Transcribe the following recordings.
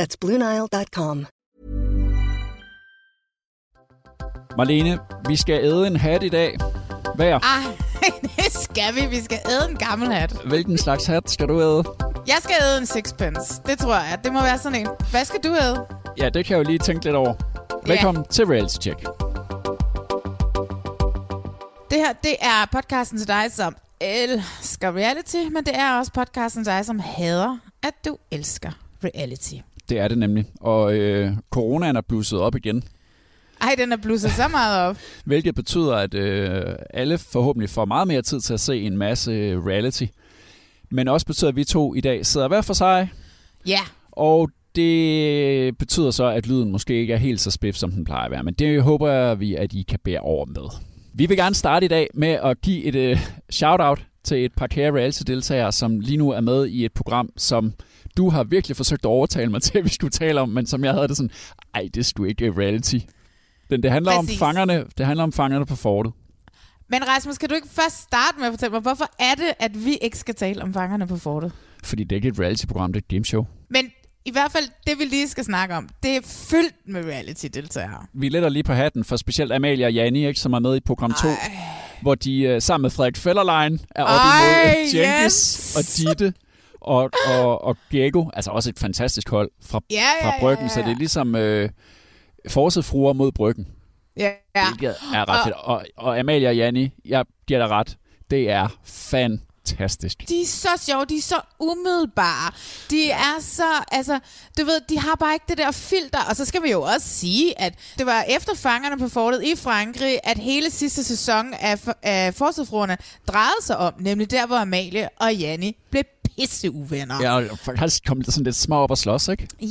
That's BlueNile.com. Marlene, vi skal æde en hat i dag. Hver. Ej, det skal vi. Vi skal æde en gammel hat. Hvilken slags hat skal du æde? Jeg skal æde en sixpence. Det tror jeg. Det må være sådan en. Hvad skal du æde? Ja, det kan jeg jo lige tænke lidt over. Velkommen yeah. til Reality Check. Det her, det er podcasten til dig, som elsker reality, men det er også podcasten til dig, som hader, at du elsker reality. Det er det nemlig. Og øh, coronaen er blusset op igen. Ej, den er blusset så meget op. Hvilket betyder, at øh, alle forhåbentlig får meget mere tid til at se en masse reality. Men også betyder, at vi to i dag sidder hver for sig. Ja. Og det betyder så, at lyden måske ikke er helt så spiff, som den plejer at være. Men det håber vi, at I kan bære over med. Vi vil gerne starte i dag med at give et uh, shout-out til et par kære reality-deltagere, som lige nu er med i et program, som du har virkelig forsøgt at overtale mig til, at vi skulle tale om, men som jeg havde det sådan, ej, det skulle ikke reality. Den, det handler Præcis. om fangerne, det handler om fangerne på fortet. Men Rasmus, kan du ikke først starte med at fortælle mig, hvorfor er det, at vi ikke skal tale om fangerne på fortet? Fordi det er ikke et reality-program, det er et gameshow. Men i hvert fald, det vi lige skal snakke om, det er fyldt med reality-deltagere. Vi letter lige på hatten for specielt Amalia og Janni, ikke, som er med i program 2, hvor de uh, sammen med Frederik Fellerlein er oppe imod Jenkins yes. og Ditte og, og, og Diego. Altså også et fantastisk hold fra, ja, ja, fra Bryggen, ja, ja. så det er ligesom uh, forset fruer mod Bryggen. Ja, ja. Det er ret fedt. Og, og Amalia og Janni, jeg giver dig ret, det er fan fantastisk. De er så sjove, de er så umiddelbare. De er så, altså, du ved, de har bare ikke det der filter. Og så skal vi jo også sige, at det var efter fangerne på fortet i Frankrig, at hele sidste sæson af, af Forsøgsfruerne drejede sig om, nemlig der, hvor Amalie og Janni blev pisse uvenner. Ja, og faktisk kom det sådan lidt små op og slås, ikke? Ja,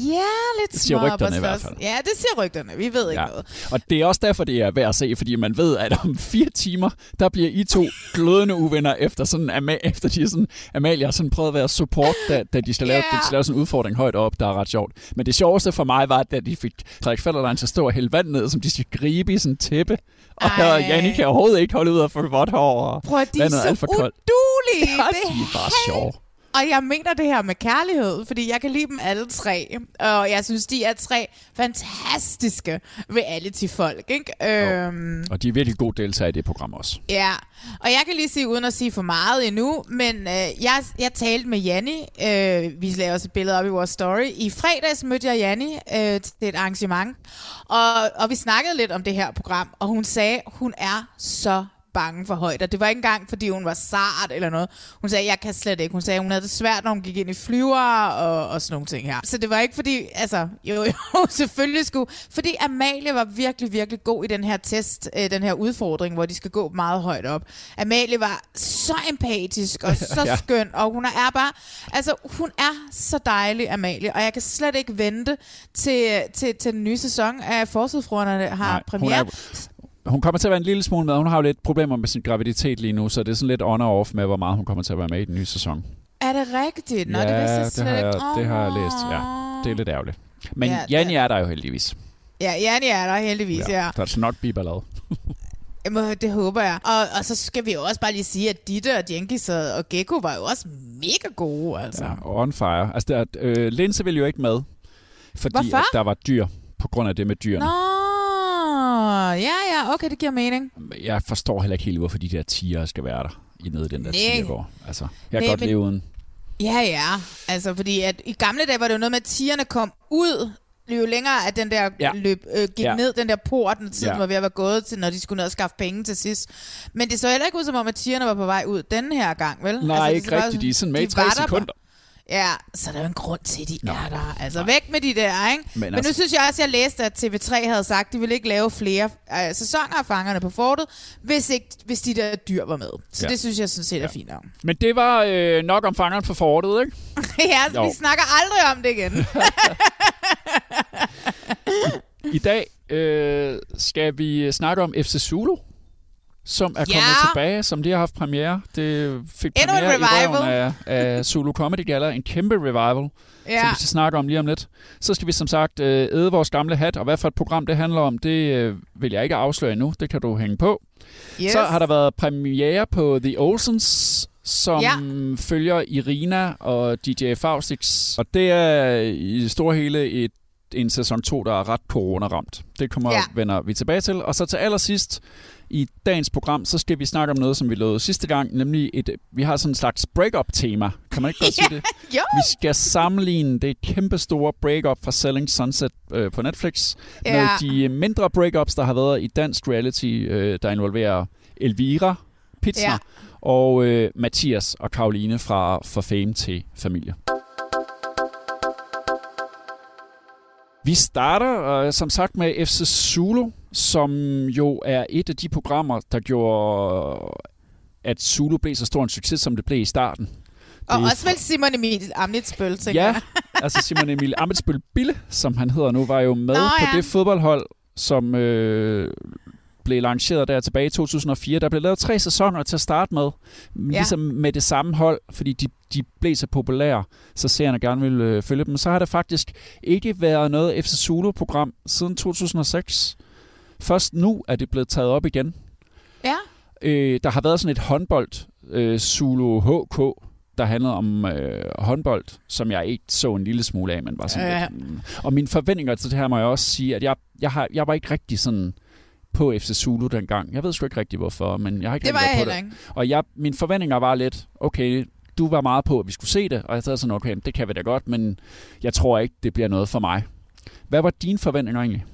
lidt det siger små rygterne op i hvert fald. Ja, det siger rygterne. Vi ved ikke Ja. noget. Og det er også derfor, det er værd at se, fordi man ved, at om fire timer, der bliver I to glødende uvenner, efter, sådan, Ama- efter de sådan, Amalie har sådan prøvet at være support, da, da de skal lave, Ja. de skal lave sådan en udfordring højt op, der er ret sjovt. Men det sjoveste for mig var, da de fik Frederik Fellerlein til at stå og hælde vand ned, som de skal gribe i sådan en tæppe. Og Ej. Janni kan overhovedet ikke holde ud af få vådt hår, og Prøv at de er alt så for koldt. udulige. Ja, det de er bare sjove. Og jeg mener det her med kærlighed, fordi jeg kan lide dem alle tre. Og jeg synes, de er tre fantastiske reality-folk, ikke? Øhm, Og de er virkelig gode deltagere i det program også. ja, og jeg kan lige sige, uden at sige for meget endnu, men øh, jeg, jeg talte med Janni, øh, vi lavede også et billede op i vores story. I fredags mødte jeg Janni øh, til et arrangement, og, og vi snakkede lidt om det her program, og hun sagde, hun er så bange for højder. Det var ikke engang, fordi hun var sart eller noget. Hun sagde, jeg kan slet ikke. Hun sagde, hun havde det svært, når hun gik ind i flyver og, og sådan nogle ting her. Så det var ikke fordi, altså, jo, jo, selvfølgelig skulle. Fordi Amalie var virkelig, virkelig god i den her test, øh, den her udfordring, hvor de skal gå meget højt op. Amalie var så empatisk og så Ja. skøn, og hun er bare, altså, hun er så dejlig, Amalie, og jeg kan slet ikke vente til, til, til den nye sæson af Forsøgsfruerne har Nej, hun premiere. er- Hun kommer til at være en lille smule med. Hun har jo lidt problemer med sin graviditet lige nu, så det er sådan lidt on og off med, hvor meget hun kommer til at være med i den nye sæson. Er det rigtigt? Nå, ja, det vidste jeg det, slet har jeg, det har jeg læst. Ja, det er lidt ærgerligt. Men Ja, Janni er der jo heldigvis. Ja, Janni er der heldigvis, ja. ja. Der skal nok blive ballade. Jamen, det håber jeg. Og, og så skal vi jo også bare lige sige, at Ditte og Jenkins og, Gecko var jo også mega gode, altså. Ja, on fire. Altså, der, øh, Linse ville jo ikke med, fordi Hvorfor? at der var dyr på grund af det med dyrene. Nå, ja, ja, okay, det giver mening. Jeg forstår heller ikke helt, hvorfor de der tiger skal være der i nede i den der Nej. tigergård. Altså, jeg kan Nej, godt men- leve uden. Ja, ja. Altså, fordi at i gamle dage var det jo noget med, at tigerne kom ud jo længere at den der Ja. løb øh, gik Ja. ned, den der port, den tiden Ja. var ved at være gået til, når de skulle ned og skaffe penge til sidst. Men det så heller ikke ud som om, at tigerne var på vej ud den her gang, vel? Nej, det ikke rigtigt. De er sådan med i tre sekunder. Ja, så der er jo en grund til, at de er der. Altså væk med de der, ikke? Men Men, Men altså- nu synes jeg også, at jeg læste, at TV3 havde sagt, at de ville ikke lave flere øh, sæsoner af Fangerne på Fortet, hvis, ikke, hvis de der dyr var med. Så Ja. ja. det synes jeg sådan set er fint nok. Men det var øh, nok om fangeren på fortet, ikke? ja, Jo. vi snakker aldrig om det igen. I dag øh, skal vi snakke om FC Zulu, som er kommet Ja. tilbage, som lige har haft premiere. Det fik Endnu en premiere i revival. røven af, af Zulu Comedy Gala. En kæmpe revival, ja. som vi skal snakke om lige om lidt. Så skal vi som sagt øh, æde vores gamle hat, og hvad for et program det handler om, det øh, vil jeg ikke afsløre endnu. Det kan du hænge på. Yes. Så har der været premiere på The Olsens, som ja. Følger Irina og DJ Faustix. Og det er i store hele et, en sæson 2, der er ret corona-ramt. Det kommer. Ja. vender vi tilbage til. Og så til allersidst i dagens program, så skal vi snakke om noget, som vi lovede sidste gang, nemlig et, vi har sådan en slags break-up-tema. Kan man ikke godt sige det? Jo. Vi skal sammenligne det kæmpe store break-up fra Selling Sunset øh, på Netflix med Ja. de mindre break-ups, der har været i dansk reality, øh, der involverer Elvira Pizza Ja. og øh, Mathias og Karoline fra For Fame til Familie. Vi starter øh, som sagt med FC Zulu, som jo er et af de programmer, der gjorde, at Zulu blev så stor en succes, som det blev i starten. Og Det er også vel Simon Emil Amnitsbøl, tænker Ja, jeg. altså Simon Emil Amitsbøl Bille, som han hedder nu, var jo med Nå, på ja. det fodboldhold, som øh, blev lanceret der tilbage i 2004. Der blev lavet tre sæsoner til at starte med, ja. ligesom med det samme hold, fordi de, de blev så populære, så seerne gerne ville øh, følge dem. Så har der faktisk ikke været noget FC Zulu-program siden 2006. Først nu er det blevet taget op igen. Ja. Øh, der har været sådan et håndbold, øh, Zulu HK, der handlede om øh, håndbold, som jeg ikke så en lille smule af, men var sådan Ja. lidt, mm. Og mine forventninger til det her må jeg også sige, at jeg, jeg, har, jeg var ikke rigtig sådan på FC Zulu dengang. Jeg ved sgu ikke rigtig hvorfor, men jeg har ikke Det var jeg på det. Og jeg, mine forventninger var lidt, okay, du var meget på, at vi skulle se det, og jeg sad sådan, okay, det kan vi da godt, men jeg tror ikke, det bliver noget for mig. Hvad var dine forventninger egentlig?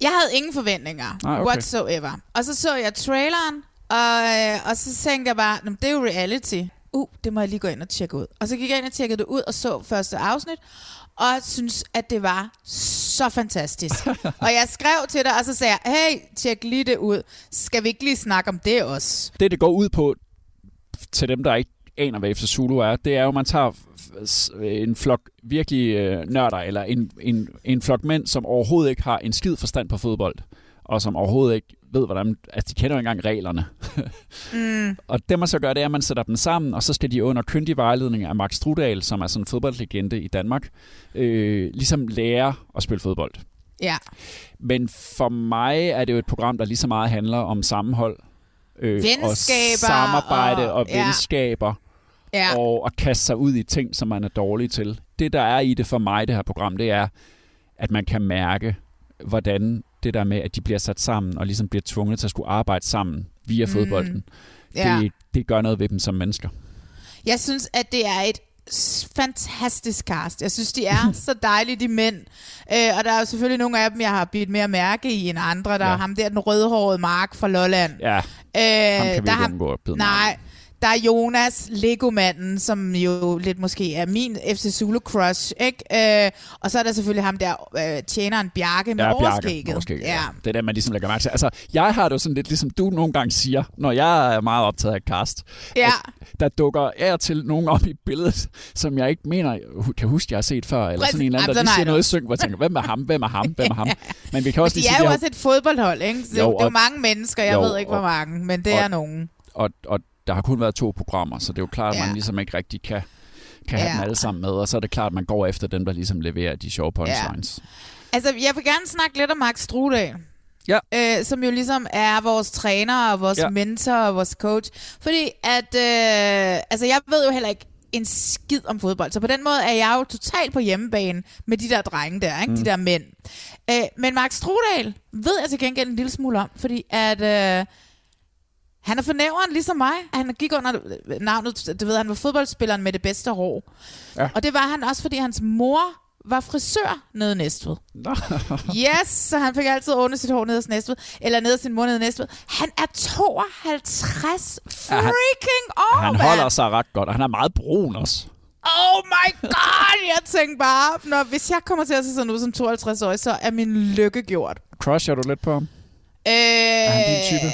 Jeg havde ingen forventninger Nej, okay. whatsoever. Og så så jeg traileren, og, øh, og så tænkte jeg bare, "Nå, men det er jo reality. Uh, det må jeg lige gå ind og tjekke ud. Og så gik jeg ind og tjekkede det ud og så første afsnit, og synes, at det var så fantastisk. og jeg skrev til dig, og så sagde jeg, hey, tjek lige det ud. Skal vi ikke lige snakke om det også? det, det går ud på, til dem, der ikke aner, hvad FC Zulu er, det er jo, at man tager en flok virkelig øh, nørder, eller en, en, en flok mænd, som overhovedet ikke har en skid forstand på fodbold, og som overhovedet ikke ved, hvordan... Altså, de kender jo ikke engang reglerne. Mm. Og det, man så gør, det er, at man sætter dem sammen, og så skal de under kyndig vejledning af Max Strudal, som er sådan en fodboldlegende i Danmark, øh, ligesom lære at spille fodbold. Ja. Men for mig er det jo et program, der lige så meget handler om sammenhold. Øh, og Venskaber samarbejde og, og- og ja. venskaber. Ja. Og at kaste sig ud i ting, som man er dårlig til. Det, der er i det for mig, det her program, det er, at man kan mærke, hvordan det der med, at de bliver sat sammen, og ligesom bliver tvunget til at skulle arbejde sammen via Mm. fodbolden, ja. det, det gør noget ved dem som mennesker. Jeg synes, at det er et fantastisk cast. Jeg synes, de er så dejlige, de mænd. Øh, og der er jo selvfølgelig nogle af dem, jeg har bidt mere mærke i end andre. Der ja. Er ham der, den rødhårede Mark fra Lolland. Ja, Øh, ham kan vi der ikke har- undgå at bide Nej, der er Jonas, Legomanden, som jo lidt måske er min FC Zulu crush, ikke? Øh, og så er der selvfølgelig ham der, øh, tjeneren Bjarke med Ja, Bjarke. overskægget. Overskægget, Ja. ja. Det er det, man ligesom lægger mærke til. Altså, jeg har det jo sådan lidt, ligesom du nogle gange siger, når jeg er meget optaget af cast, ja. der dukker af til nogen op i billedet, som jeg ikke mener, kan huske, jeg har set før, eller Præcis. sådan en eller anden, Jamen, der lige har siger noget i synk, hvor jeg tænker, hvem er ham, hvem er ham, hvem er ham? Men vi kan også De lige er sige, jo de også et fodboldhold, ikke? Så er jo, Jo, det er jo mange mennesker, jeg jo, ved ikke, hvor mange, men det og- er nogen. og, og der har kun været to programmer, så det er jo klart, at Ja. man ligesom ikke rigtig kan, kan have Ja. dem alle sammen med, og så er det klart, at man går efter dem, der ligesom leverer de sjove punchlines. Altså, jeg vil gerne snakke lidt om Max Strudal. Ja. Øh, som jo ligesom er vores træner og vores ja. Ja. mentor og vores coach. Fordi at, øh, altså jeg ved jo heller ikke en skid om fodbold, så på den måde er jeg jo totalt på hjemmebane med de der drenge der, ikke? Mm. de der mænd. Øh, men Max Strudal ved jeg til gengæld en lille smule om, fordi at... Øh, han er fornævren ligesom mig. Han gik under navnet, du ved, han var fodboldspilleren med det bedste hår. Ja. Og det var han også, fordi hans mor var frisør nede i Næstved. Yes, så han fik altid ordnet sit hår nede i Næstved. Eller nede i sin mor nede i Næstved. Han er 52 Ja, han- freaking år, Han holder sig ret godt, og han er meget brun også. Oh my god, jeg tænkte bare, når, hvis jeg kommer til at se sådan ud som 52 år, så er min lykke gjort. Crusher du lidt på ham? Øh, han din type?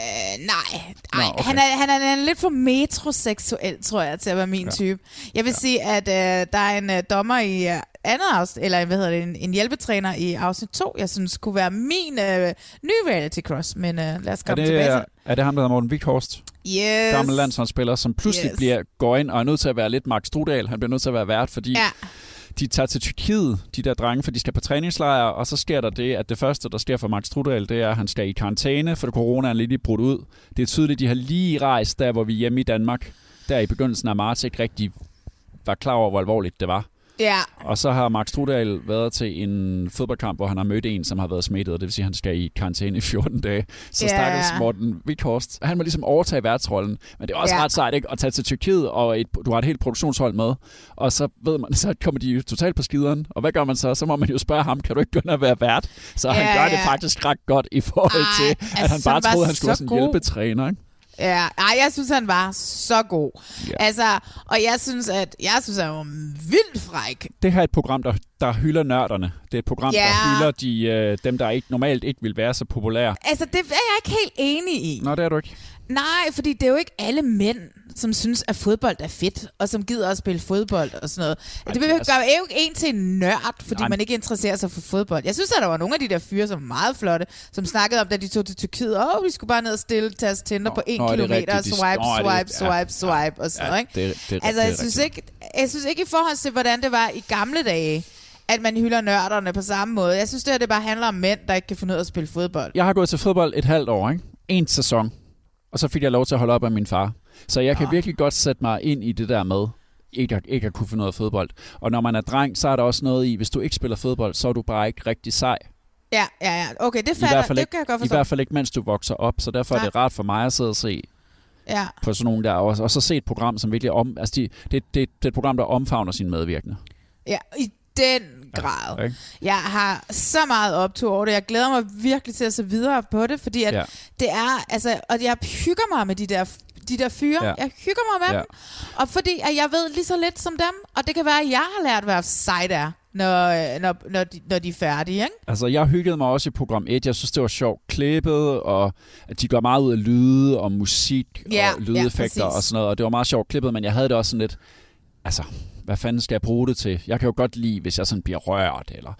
Nej, Nå, Ej, okay. han, er, han, er, han er lidt for metroseksuel, tror jeg, til at være min ja. type. Jeg vil ja. sige, at øh, der er en øh, dommer i øh, andet afsnit, eller hvad hedder det, en, en hjælpetræner i afsnit 2, jeg synes kunne være min øh, nye reality cross, men øh, lad os Er komme det, tilbage er, til er det ham, der hedder Morten Vikhorst? Yes. Gammel landsholdsspiller, som pludselig yes. bliver, går ind og er nødt til at være lidt Mark Strudal. Han bliver nødt til at være vært, fordi Ja, de tager til Tyrkiet, de der drenge, for de skal på træningslejr, og så sker der det, at det første, der sker for Max Trudel, det er, at han skal i karantæne, for corona er lige brudt ud. Det er tydeligt, de har lige rejst der, hvor vi er hjemme i Danmark, der i begyndelsen af marts ikke rigtig var klar over, hvor alvorligt det var ja. Og så har Max Strudal været til en fodboldkamp, hvor han har mødt en, som har været smittet, og det vil sige, at han skal i karantæne i 14 dage. Så Ja. stakkels Morten Vikhorst, han må ligesom overtage værtsrollen. Men det er også Ja. ret sejt, ikke? At tage til Tyrkiet, og et, du har et helt produktionshold med, og så ved man, så kommer de jo totalt på skideren. Og hvad gør man så? Så må man jo spørge ham, kan du ikke begynde at være vært? Så Ja, han gør det ja. faktisk ret godt i forhold Ej, til, at altså, han bare troede, han skulle være så sådan en hjælpetræner. Ikke? Ja, ej, jeg synes, han var så god. Ja. Altså, og jeg synes, at jeg synes, han var vildt fræk. Det her er et program, der, der hylder nørderne. Det er et program, Ja. der hylder de, øh, dem, der ikke, normalt ikke vil være så populære. Altså, det er jeg ikke helt enig i. Nå, det er du ikke. Nej, fordi det er jo ikke alle mænd, som synes, at fodbold er fedt, og som gider at spille fodbold og sådan noget. Ej, det gør altså- jo ikke en til en nørd, fordi Nej, man ikke interesserer sig for fodbold. Jeg synes, at der var nogle af de der fyre, som var meget flotte, som snakkede om, da de tog til Tyrkiet, åh, oh, vi skulle bare ned og stille, tage os Tinder Nå, på en nå, er kilometer? De- swipe, swipe, ja, swipe, swipe, og sådan noget, ikke? det, det, Altså, jeg synes, ikke, jeg synes ikke i forhold til, hvordan det var i gamle dage, at man hylder nørderne på samme måde. Jeg synes, det her det bare handler om mænd, der ikke kan finde ud af at spille fodbold. Jeg har gået til fodbold et halvt år, ikke? En sæson. Og så fik jeg lov til at holde op af min far. Så jeg kan Ah. virkelig godt sætte mig ind i det der med, ikke at, ikke at kunne finde ud af fodbold. Og når man er dreng, så er der også noget i, hvis du ikke spiller fodbold, så er du bare ikke rigtig sej. Ja, ja, ja. Okay, det I fald det ikke, kan jeg godt I forstå. hvert fald ikke, mens du vokser op. Så derfor er det rart for mig at sidde og se Ja. på sådan nogle der, og, og så se et program, som virkelig om... Altså, de, det, det, det er et program, der omfavner sine medvirkende. Ja, i den grad. Ikke? Jeg har så meget optur over det. Jeg glæder mig virkelig til at se videre på det, fordi at Ja. ja. det er, altså, og jeg hygger mig med de der, de der fyre. Ja. Ja. Jeg hygger mig med Ja. ja. dem. Og fordi at jeg ved lige så lidt som dem, og det kan være, at jeg har lært, hvad sejt er, når, når, når, de, når de er færdige, ikke? Altså, jeg hyggede mig også i program 1. Jeg synes, det var sjovt klippet, og at de gør meget ud af lyde og musik Ja, og ja, lydeffekter præcis. og sådan noget. Og det var meget sjovt klippet, men jeg havde det også sådan lidt... Altså, hvad fanden skal jeg bruge det til? Jeg kan jo godt lide, hvis jeg sådan bliver rørt, eller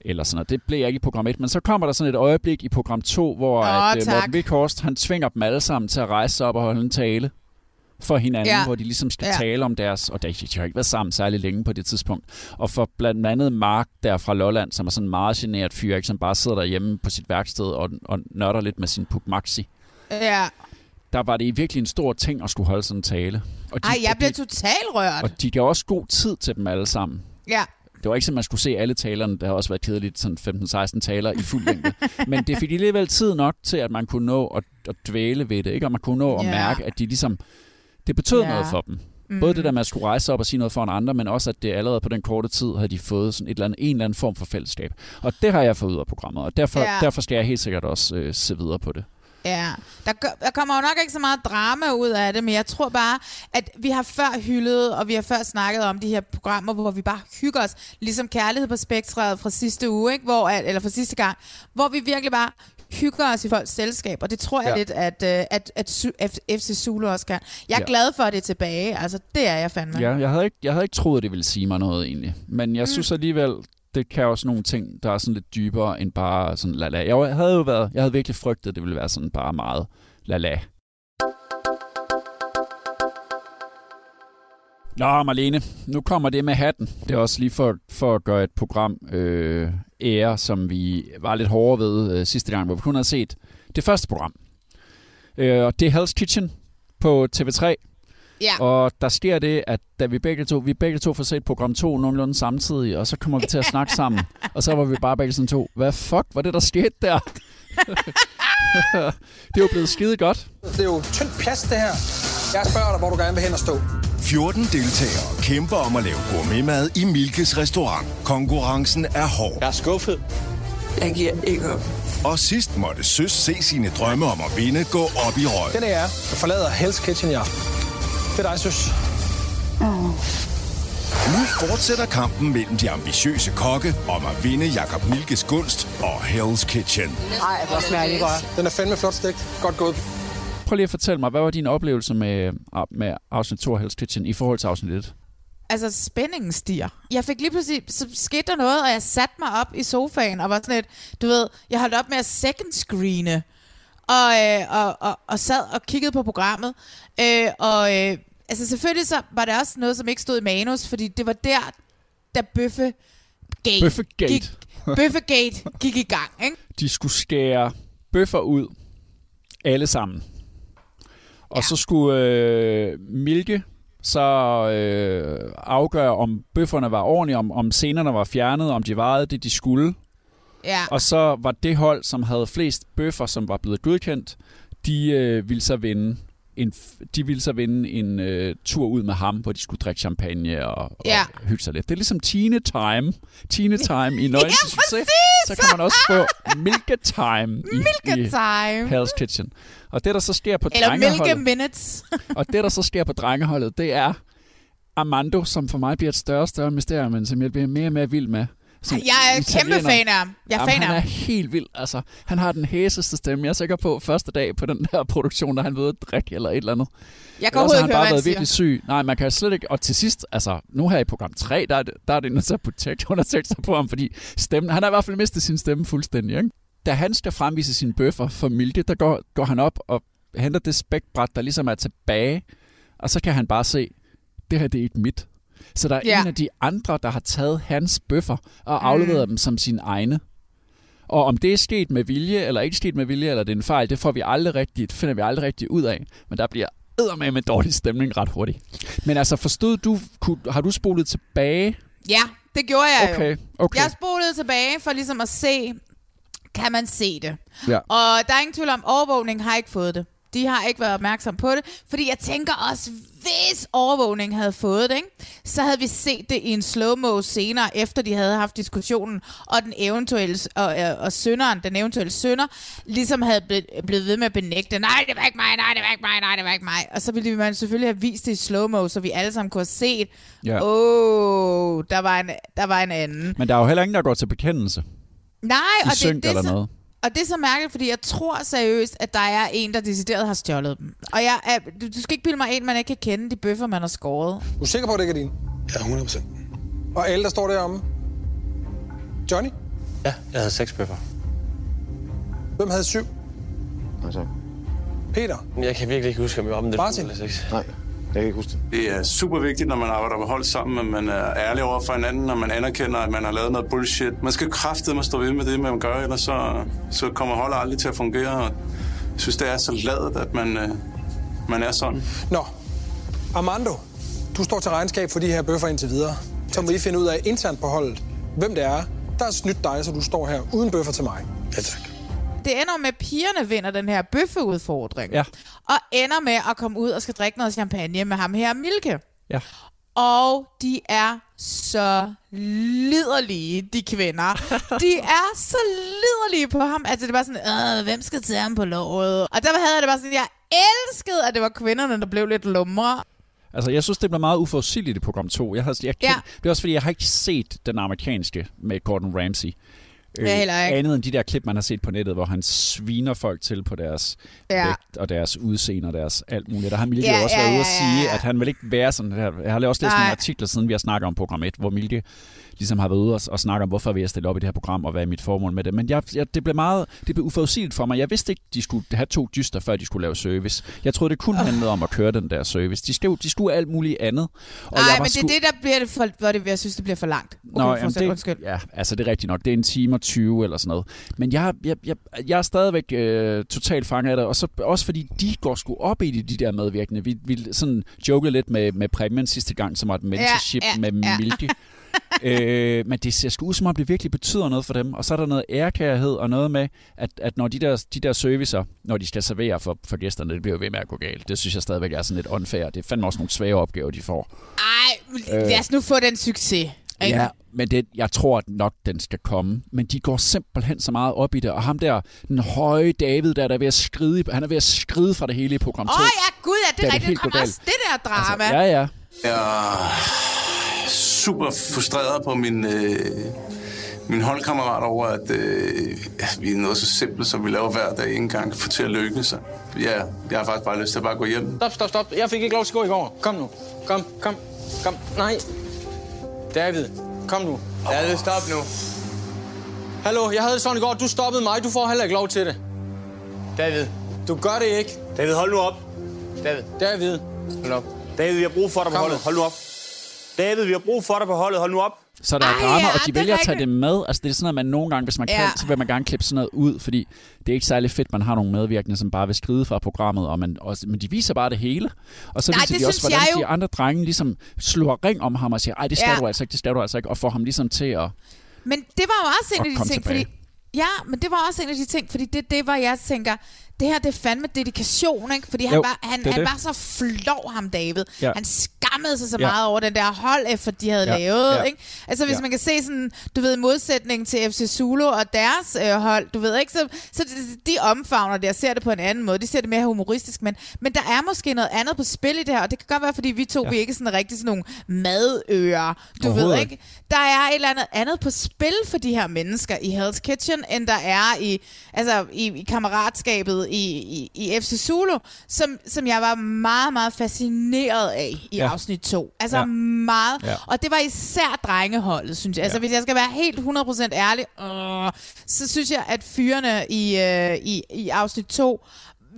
eller sådan noget. Det blev jeg ikke i program 1, men så kommer der sådan et øjeblik i program 2, hvor Åh, at, øh, tak. Morten Vikhorst, han tvinger dem alle sammen til at rejse sig op og holde en tale for hinanden, Ja. hvor de ligesom skal Ja. tale om deres, og de, de har ikke været sammen særlig længe på det tidspunkt, og for blandt andet Mark der fra Lolland, som er sådan en meget generet fyr, ikke, som bare sidder derhjemme på sit værksted og, og nørder lidt med sin Puk Maxi. Ja. Der var det virkelig en stor ting at skulle holde sådan en tale. Og de, Ej, jeg bliver de, totalt rørt. og de gav også god tid til dem alle sammen. Ja. Det var ikke sådan, man skulle se alle talerne. Der har også været kedeligt, sådan 15-16 taler i fuld længde. Men det fik alligevel tid nok til, at man kunne nå at, at dvæle ved det. Ikke? Og man kunne nå at Ja. mærke, at de ligesom... Det betød Ja. noget for dem. Mm. Både det der med at skulle rejse sig op og sige noget for en andre, men også at det allerede på den korte tid havde de fået sådan et eller andet, en eller anden form for fællesskab. Og det har jeg fået ud af programmet, og derfor, Ja. derfor skal jeg helt sikkert også øh, se videre på det. Ja, der, der kommer jo nok ikke så meget drama ud af det, men jeg tror bare, at vi har før hyldet, og vi har før snakket om de her programmer, hvor vi bare hygger os, ligesom Kærlighed på Spektret fra sidste uge, ikke? Hvor, at, eller fra sidste gang, hvor vi virkelig bare hygger os i folks selskab, og det tror jeg Ja. lidt, at, øh, at, at F- FC Zulu også kan. Jeg er Ja. glad for, at det er tilbage, altså det er jeg fandme. Ja, jeg havde, ikke, jeg havde ikke troet, at det ville sige mig noget egentlig. Men jeg mm. synes alligevel, det kan også nogle ting, der er sådan lidt dybere end bare sådan la-la. Jeg havde jo været, jeg havde virkelig frygtet, at det ville være sådan bare meget la-la. Nå, Marlene, nu kommer det med hatten. Det er også lige for, for at gøre et program øh, ære, som vi var lidt hårde ved øh, sidste gang, hvor vi kun havde set det første program. Øh, og det er Hell's Kitchen på TV3. Ja. Og der sker det, at da vi begge to, vi begge to får set program 2 nogenlunde samtidig, og så kommer vi til at snakke sammen. Og så var vi bare begge sådan to, hvad fuck var det, der skete der? det er jo blevet skide godt. Det er jo tyndt pjast, det her. Jeg spørger dig, hvor du gerne vil hen og stå. 14 deltagere kæmper om at lave gourmetmad i Milkes restaurant. Konkurrencen er hård. Jeg er skuffet. Jeg giver ikke op. Og sidst måtte Søs se sine drømme om at vinde gå op i røg. Den er jeg, der forlader Hell's Kitchen i aften. Det er dig, søs. Nu fortsætter kampen mellem de ambitiøse kokke om at vinde Jakob Milkes gunst og Hell's Kitchen. Ej, hvor smager det godt. Den er fandme flot stegt. Godt gået. Prøv lige at fortælle mig, hvad var din oplevelse med, med afsnit 2 af Hell's Kitchen i forhold til afsnit 1? Altså, spændingen stiger. Jeg fik lige pludselig, så skete der noget, og jeg satte mig op i sofaen, og var sådan lidt, du ved, jeg holdt op med at second screene, og, øh, og, og, og sad og kiggede på programmet, øh, og øh, altså selvfølgelig så var det også noget, som ikke stod i manus, fordi det var der, da Bøffe Gate, Bøffegate. Gik, Bøffegate gik i gang, ikke? De skulle skære bøffer ud, alle sammen. Og ja. så skulle øh, Milke så øh, afgøre, om bøfferne var ordentlige, om, om scenerne var fjernet, om de vejede det, de skulle. Ja. Og så var det hold, som havde flest bøffer, som var blevet godkendt, de øh, ville så vinde en, de ville så vinde en øh, tur ud med ham, hvor de skulle drikke champagne og, og Ja. hygge sig lidt. Det er ligesom Tine Time. Tine Time i Nøgen Ja, Succes. Så kan man også få Milke Time i, Milke i time. Hell's Kitchen. Og det, der så sker på Eller Milke drengeholdet, minutes. og det, der så sker på drengeholdet, det er Armando, som for mig bliver et større og større mysterium, men som jeg bliver mere og mere vild med. Som Jeg er kæmpe italiener. fan af ham. Jeg er Jamen, fan af han er helt vild. Altså, han har den hæseste stemme. Jeg er sikker på, første dag på den der produktion, der han ved at drikke eller et eller andet. Jeg kan overhovedet ikke høre, bare været virkelig syg. Nej, man kan slet ikke... Og til sidst, altså, nu her i program 3, der er det, der er det nødt til at putte tekst på ham, fordi stemmen, han har i hvert fald mistet sin stemme fuldstændig, ikke? Da han skal fremvise sine bøffer for Milke, der går, går han op og henter det spækbræt, der ligesom er tilbage, og så kan han bare se, det her det er ikke mit. Så der er Ja. en af de andre, der har taget hans bøffer og afleveret dem som sine egne. Og om det er sket med vilje, eller ikke sket med vilje, eller det er en fejl, det får vi aldrig rigtigt, finder vi aldrig rigtigt ud af. Men der bliver med med dårlig stemning ret hurtigt. Men altså, forstod du, kunne, har du spolet tilbage? Ja, det gjorde jeg jo. Okay, okay. Jeg spolede tilbage for ligesom at se, kan man se det? Ja. Og der er ingen tvivl om, overvågning har ikke fået det. De har ikke været opmærksom på det, fordi jeg tænker også, hvis overvågning havde fået det, ikke, så havde vi set det i en slow-mo senere, efter de havde haft diskussionen, og den eventuelle, og, øh, og sønderen, den eventuelle sønder, ligesom havde blevet, blevet ved med at benægte, nej, det var ikke mig, nej, det var ikke mig, nej, det var ikke mig. Og så ville man selvfølgelig have vist det i slow-mo, så vi alle sammen kunne have set, Ja. åh, oh, der, var en, der var en anden. Men der er jo heller ingen, der går til bekendelse Nej, i og det, synk det, er eller så, noget. Og det er så mærkeligt, fordi jeg tror seriøst, at der er en, der decideret har stjålet dem. Og jeg er, du, du skal ikke bilde mig ind, man ikke kan kende de bøffer, man har skåret. Du er sikker på, at det ikke er din? Ja, 100 procent. Og alle, der står deromme? Johnny? Ja, jeg havde seks bøffer. Hvem havde syv? Altså, Peter? jeg kan virkelig ikke huske, om jeg var om det Martin? eller seks. Nej, jeg kan ikke huske det. Det er super vigtigt, når man arbejder på hold sammen, at man er ærlig over for hinanden, når man anerkender, at man har lavet noget bullshit. Man skal kraftedeme stå ved med det, man gør, ellers så, så kommer holdet aldrig til at fungere. Og jeg synes, det er så ladet, at man, øh, man er sådan. Nå, Armando, du står til regnskab for de her bøffer indtil videre. Så må I finde ud af internt på holdet, hvem det er, der har snydt dig, så du står her uden bøffer til mig. Ja, tak. Det ender med, at pigerne vinder den her bøffeudfordring. Ja. Og ender med at komme ud og skal drikke noget champagne med ham her, Milke. Ja. Og de er så liderlige, de kvinder. De er så liderlige på ham. Altså, det var sådan, øh, hvem skal tage ham på låret? Og der havde jeg det bare sådan, jeg elskede, at det var kvinderne, der blev lidt lumre. Altså, jeg synes, det blev meget uforudsigeligt i program 2. Jeg, havde, jeg ja. Det er også, fordi jeg har ikke set den amerikanske med Gordon Ramsay. Heller ikke. Andet end de der klip, man har set på nettet, hvor han sviner folk til på deres Ja. ja. vægt og deres udseende og deres alt muligt. Der har Milke Ja, også ja, været ude ja, at sige, ja. at han vil ikke være sådan her. Jeg har også læst Nej. nogle artikler, siden vi har snakket om program 1, hvor Milke ligesom har været ude og, og snakke om, hvorfor vil jeg stille op i det her program, og hvad er mit formål med det. Men jeg, jeg, det blev meget det blev uforudsigeligt for mig. Jeg vidste ikke, de skulle have to dyster, før de skulle lave service. Jeg troede, det kun handlede om at køre den der service. De skulle, de skulle alt muligt andet. Nej, men det er det, der bliver det for, hvor det, jeg synes, det bliver for langt. Okay, Nå, jamen det, ja, altså det er rigtigt nok. Det er en time og 20 eller sådan noget. Men jeg, jeg, jeg, jeg er stadigvæk øh, totalt fanget af det, og så, også fordi de går sgu op i de, de der medvirkende. Vi, vi sådan jokede lidt med, med præmien sidste gang, som var et mentorship ja, med ja. Milke. øh, men det ser sgu ud som om, det virkelig betyder noget for dem. Og så er der noget ærkærhed og noget med, at, at når de der, de der servicer, når de skal servere for, for gæsterne, det bliver jo ved med at gå galt. Det synes jeg stadigvæk er sådan lidt unfair. Det er fandme også nogle svære opgaver, de får. Ej, lad os nu få den succes. Ikke? Ja, men det, jeg tror at nok, den skal komme. Men de går simpelthen så meget op i det. Og ham der, den høje David, der, der er ved at skride, han er ved at skride fra det hele i program 2. Åh oh, ja, gud, ja, det Da er det rigtigt. går også det der drama. Altså, ja, ja. Jeg er super frustreret på min, øh, min holdkammerat over, at øh, vi er noget så simpelt, som vi laver hver dag, ikke engang kan få til at lykkes. Ja, jeg har faktisk bare lyst til at bare gå hjem. Stop, stop, stop. Jeg fik ikke lov til at gå i går. Kom nu. Kom, kom, kom. Nej. David, kom nu. David, stop nu. Hallo, jeg havde det sådan i går. Du stoppede mig. Du får heller ikke lov til det. David. Du gør det ikke. David, hold nu op. David. David. Hold op. David, vi har brug for dig på Kom holdet. nu. Hold nu op. David, vi har brug for dig på holdet. Hold nu op. Så der er Ej, drama, ja, og de er vælger at tage det med. Altså, det er sådan noget, man nogle gange, hvis man Ja. kan, så vil man gerne klippe sådan noget ud, fordi det er ikke særlig fedt, man har nogle medvirkende, som bare vil skride fra programmet, og man, og, men de viser bare det hele. Og så Nej, viser de også, hvordan jo- de andre drenge ligesom slår ring om ham og siger, ej, det skal Ja. du altså ikke, det skal du altså ikke, og får ham ligesom til at... Men det var jo også en af de ting, tilbage. fordi... Ja, men det var også en af de ting, fordi det, det var, jeg tænker, det her det er fandme dedikation, ikke? Fordi han, Jo, var, han, det han det. var så flov, ham David. Ja. Han skammede sig så Ja. meget over den der holdeffort, de havde Ja, lavet, ja. ikke? Altså hvis Ja. man kan se sådan, du ved, modsætning til FC Zulu og deres øh, hold, du ved ikke, så, så de, de omfavner det og ser det på en anden måde. De ser det mere humoristisk, men, men der er måske noget andet på spil i det her, og det kan godt være, fordi vi to, ja. vi er ikke sådan rigtig sådan nogle madører, du ved ikke? Der er et eller andet andet på spil for de her mennesker i Hell's Kitchen, end der er i, altså, i, i kammeratskabet i, i, i FC Zulu, som, som jeg var meget, meget fascineret af i Ja. afsnit 2. Altså Ja. ja. meget. Ja. Og det var især drengeholdet, synes jeg. Altså Ja. hvis jeg skal være helt 100% ærlig, øh, så synes jeg, at fyrene i, øh, i, i afsnit 2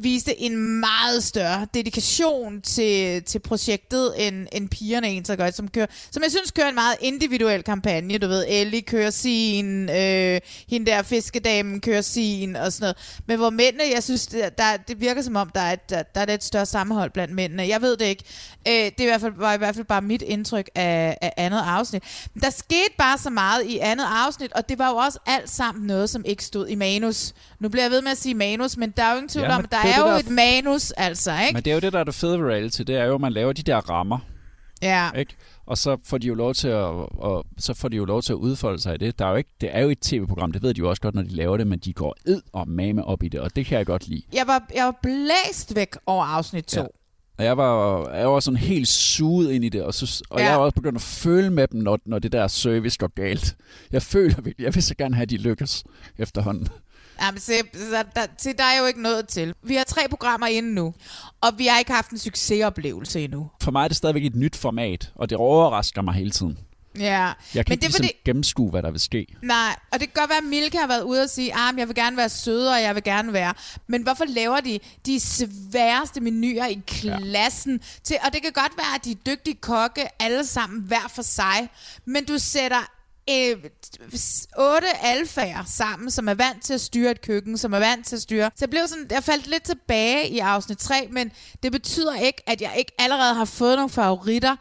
viste en meget større dedikation til, til projektet, end, end pigerne egentlig gør, som, kører, som jeg synes kører en meget individuel kampagne. Du ved, Ellie kører sin, øh, hende der fiskedamen kører sin, og sådan noget. Men hvor mændene, jeg synes, det, der, det virker som om, der er, et, der, der er et større sammenhold blandt mændene. Jeg ved det ikke. Øh, det er i hvert fald, var i hvert fald bare mit indtryk af, af andet afsnit. Men der skete bare så meget i andet afsnit, og det var jo også alt sammen noget, som ikke stod i manus. Nu bliver jeg ved med at sige manus, men der er jo ingen tvivl Ja, om, at der det er er, det, jo et manus, altså, ikke? Men det er jo det, der er det fede ved reality, det er jo, at man laver de der rammer, Ja. ikke? Og så får de jo lov til at, og, så får de jo lov til at udfolde sig i det. Der er jo ikke, det er jo et tv-program, det ved de jo også godt, når de laver det, men de går ed og mame op i det, og det kan jeg godt lide. Jeg var, jeg var blæst væk over afsnit 2. Ja. Og jeg var, jeg var sådan helt suget ind i det, og, så, og Ja. jeg var også begyndt at føle med dem, når, når det der service går galt. Jeg føler virkelig, jeg vil så gerne have, at de lykkes efterhånden. Jamen, se, der, der, se, der er jo ikke noget til. Vi har tre programmer inde nu, og vi har ikke haft en succesoplevelse endnu. For mig er det stadigvæk et nyt format, og det overrasker mig hele tiden. Ja, Jeg kan men ikke det er ligesom fordi... gennemskue, hvad der vil ske. Nej, og det kan godt være, at Milka har været ude og sige, at jeg vil gerne være sødere, og jeg vil gerne være... Men hvorfor laver de de sværeste menuer i klassen? Ja. Til, og det kan godt være, at de er dygtige kokke, alle sammen hver for sig, men du sætter øh, otte alfager sammen, som er vant til at styre et køkken, som er vant til at styre. Så jeg blev sådan, jeg faldt lidt tilbage i afsnit 3, men det betyder ikke, at jeg ikke allerede har fået nogle favoritter,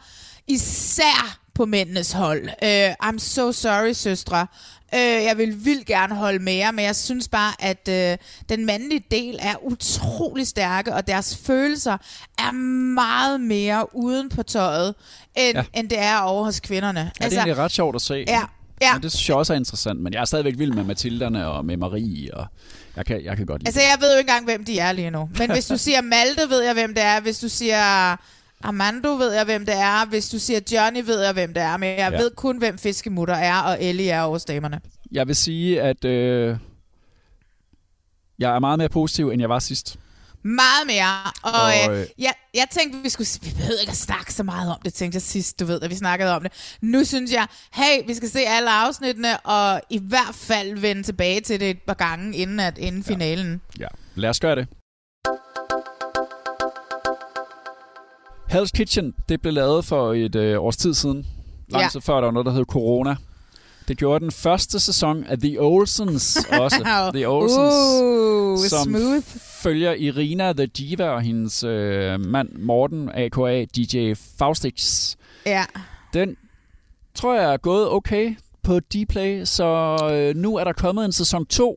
især på mændenes hold. Uh, I'm so sorry, søstre. Uh, jeg vil vildt gerne holde mere, men jeg synes bare, at uh, den mandlige del er utrolig stærke, og deres følelser er meget mere uden på tøjet, end, Ja. end det er over hos kvinderne. Ja, det er egentlig ret sjovt at se. Ja, ja. Men det synes jeg også er interessant, men jeg er stadigvæk vild med Mathilderne og med Marie, og jeg kan, jeg kan godt lide Altså, jeg ved jo ikke engang, hvem de er lige nu. Men hvis du siger Malte, ved jeg, hvem det er. Hvis du siger Armando, ved jeg, hvem det er. Hvis du siger Johnny, ved jeg, hvem det er. Men jeg Ja. ja. ved kun, hvem Fiskemutter er, og Ellie er hos damerne. Jeg vil sige, at øh, jeg er meget mere positiv, end jeg var sidst. Meget mere. Og, Og, øh, øh, jeg, jeg tænkte, vi skulle... Vi behøvede ikke at snakke så meget om det, tænkte jeg sidst, du ved, da vi snakkede om det. Nu synes jeg, hey, vi skal se alle afsnittene, og i hvert fald vende tilbage til det et par gange, inden, at, inden ja. finalen. Ja, lad os gøre det. Hell's Kitchen, det blev lavet for et øh, års tid siden. Lang Ja. før der var noget, der hed Corona. Det gjorde den første sæson af The Olsens også. The Olsens, Uh, som smooth. følger Irina The Diva og hendes øh, mand Morten, a.k.a. DJ Faustix. Ja. Den tror jeg er gået okay på Dplay, så øh, nu er der kommet en sæson 2,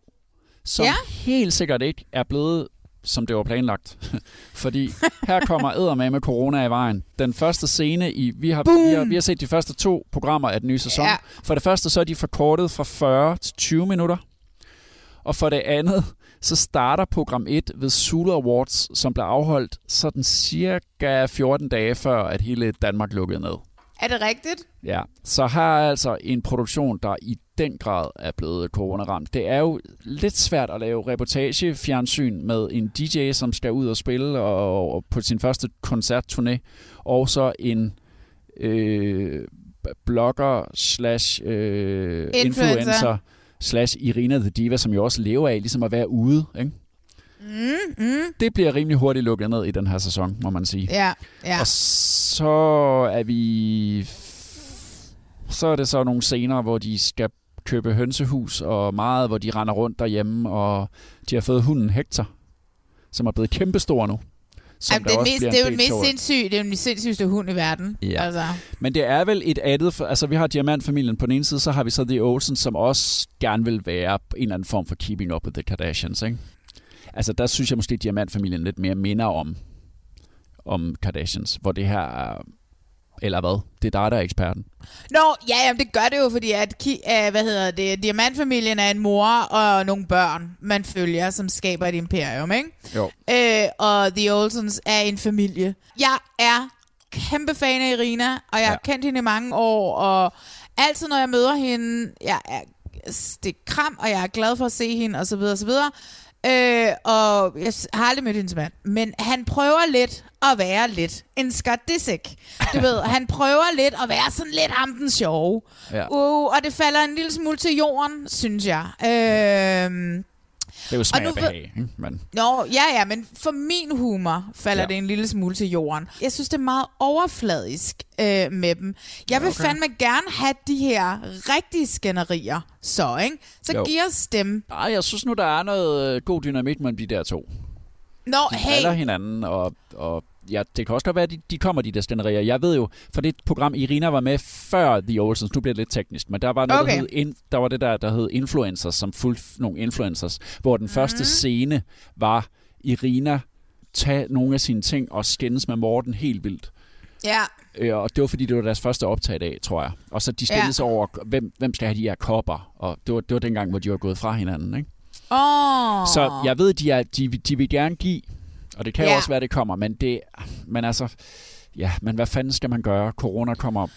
som Ja. helt sikkert ikke er blevet, som det var planlagt. Fordi her kommer med corona i vejen. Den første scene i... Vi har, vi, har, vi har set de første to programmer af den nye sæson. Ja. For det første, så er de forkortet fra 40 til 20 minutter. Og for det andet, så starter program 1 ved Zulu Awards, som blev afholdt sådan cirka 14 dage før, at hele Danmark lukkede ned. Er det rigtigt? Ja, så her er altså en produktion, der i den grad er blevet coronaramt. Det er jo lidt svært at lave reportagefjernsyn med en DJ, som skal ud og spille og, og på sin første koncertturné, og så en øh, blogger slash øh, Influencer. influencer slash Irina the Diva, som jo også lever af ligesom at være ude. Ikke? Mm, mm. Det bliver rimelig hurtigt lukket ned i den her sæson, må man sige. Ja, ja. Og så er vi... Så er det så nogle scener, hvor de skal købe hønsehus, og meget, hvor de render rundt derhjemme, og de har fået hunden Hector, som er blevet kæmpestor nu. Som Jamen, det, er mest, det er jo den mest sindssyge, det er den sindssygeste hund i verden. Ja. Altså. Men det er vel et andet... For, altså, vi har Diamantfamilien på den ene side, så har vi så The Olsen, som også gerne vil være en eller anden form for keeping up with the Kardashians, ikke? Altså, der synes jeg måske, at Diamantfamilien lidt mere minder om, om Kardashians, hvor det her er... Eller hvad? Det er dig, der er eksperten. Nå, ja, jamen, det gør det jo, fordi at, ki- uh, hvad hedder det, Diamantfamilien er en mor og nogle børn, man følger, som skaber et imperium, ikke? Jo. Øh, og The Olsens er en familie. Jeg er kæmpe fan af Irina, og jeg har Ja. kendt hende i mange år, og altid når jeg møder hende, jeg er, det er kram, og jeg er glad for at se hende, og så videre, og så videre. Øh, og jeg har aldrig mødt hendes mand, men han prøver lidt at være lidt en Disick. Du ved, han prøver lidt at være sådan lidt ham den sjove. Ja. Uh, og det falder en lille smule til jorden, synes jeg. Øh, Det er jo smag nu og ved- behag, ikke? Men, Nå, ja, ja, men for min humor falder Ja. det en lille smule til jorden. Jeg synes, det er meget overfladisk øh, med dem. Jeg vil Okay. fandme gerne have de her rigtige skænderier, så, ikke? Så Jo. giv os dem. ej, jeg synes nu, der er noget øh, god dynamik mellem de der to. Nå, De hey, hinanden, og, og ja, det kan også godt være, at de, de kommer, de der stænderier. Jeg ved jo, for det program, Irina var med før The Olsens, nu bliver det lidt teknisk, men der var, noget, Okay. der, hed, in, der var det der, der hed Influencers, som fulgte nogle influencers, hvor den første Mhm. scene var Irina tage nogle af sine ting og skændes med Morten helt vildt. ja. Øh, og det var fordi, det var deres første optag dag, tror jeg. Og så de skændes Ja. over, hvem, hvem skal have de her kopper. Og det var, det var dengang, hvor de var gået fra hinanden, ikke? Åh. Så jeg ved, de, er, de, de vil gerne give, og det kan jo Ja. også være, det kommer, men det, men altså, ja, men hvad fanden skal man gøre? Corona kommer,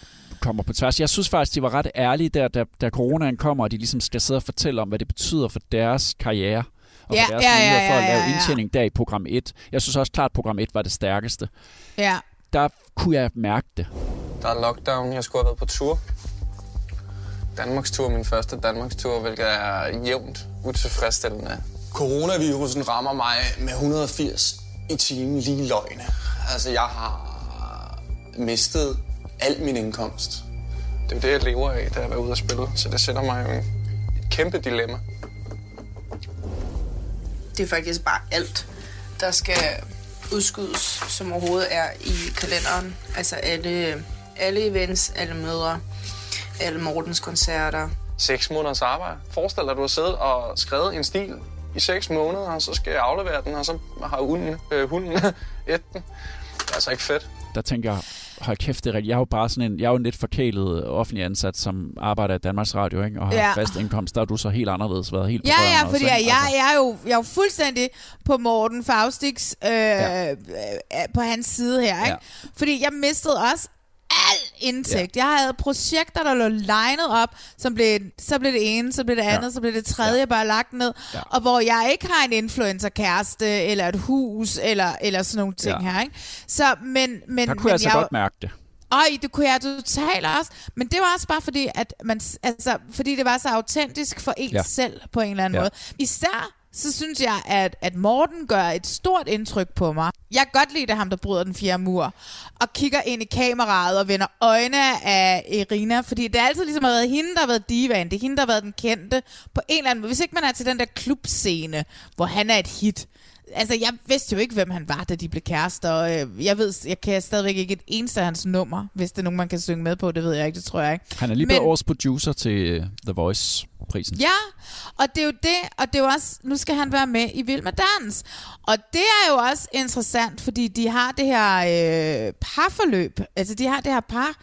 kommer på tværs. Jeg synes faktisk, de var ret ærlige der, da, da coronaen kommer, og de ligesom skal sidde og fortælle om, hvad det betyder for deres karriere. Og Ja, for deres ja, ja, muligheder for at ja, lave ja, ja. indtjening der i program 1. Jeg synes også klart, at program 1 var det stærkeste. Ja. Der kunne jeg mærke det. Der er lockdown. Jeg skulle have været på tur. Danmarks tur, min første Danmarks tur, hvilket er jævnt utilfredsstillende. Coronavirusen rammer mig med 180 i timen lige løgne. Altså, jeg har mistet al min indkomst. Det er det, jeg lever af, da jeg er ude at spille. Så det sætter mig i et kæmpe dilemma. Det er faktisk bare alt, der skal udskydes, som overhovedet er i kalenderen. Altså alle, alle events, alle møder, alle Mortens koncerter. Seks måneders arbejde. Forestil dig, at du har siddet og skrevet en stil i seks måneder, og så skal jeg aflevere den, og så har hunden, øh, hunden et den. Det er altså ikke fedt. der tænker jeg, hold kæft, det er rigtigt. Jeg er jo bare sådan en, jeg er jo en lidt forkælet offentlig ansat, som arbejder i Danmarks Radio, ikke? og har Ja. fast indkomst. Der er du så helt anderledes været helt på Ja, ja, også, fordi ikke? jeg, jeg, jeg, er jo, jeg er jo fuldstændig på Morten Faustiks, øh, ja. øh, på hans side her. Ikke? Ja. Fordi jeg mistede også indtægt. Ja. Jeg havde projekter, der lå legnet op, som blev, så blev det ene, så blev det andet, Ja. så blev det tredje ja. bare lagt ned. Ja. Og hvor jeg ikke har en influencer-kæreste, eller et hus, eller, eller sådan nogle ting Ja. her. Ikke? Så, men, men, Der kunne men jeg altså jeg, godt mærke det. Ej, det kunne jeg totalt også. Men det var også bare fordi, at man, altså, fordi det var så autentisk for en Ja. selv på en eller anden ja. måde. Især så synes jeg, at, at Morten gør et stort indtryk på mig. Jeg kan godt lide det ham, der bryder den fjerde mur, og kigger ind i kameraet og vender øjne af Irina, fordi det er altid ligesom har været hende, der har været divaen. Det er hende, der har været den kendte på en eller anden måde. Hvis ikke man er til den der klubscene, hvor han er et hit, altså, jeg vidste jo ikke, hvem han var, da de blev kærester. Og øh, jeg ved, jeg kan stadigvæk ikke et eneste af hans nummer. Hvis det er nogen, man kan synge med på, det ved jeg ikke, det tror jeg ikke. Han er lige blevet års producer til øh, The Voice-prisen. Ja, og det er jo det, og det er jo også, nu skal han være med i Vild med Dans. Og det er jo også interessant, fordi de har det her øh, parforløb, altså de har det her par,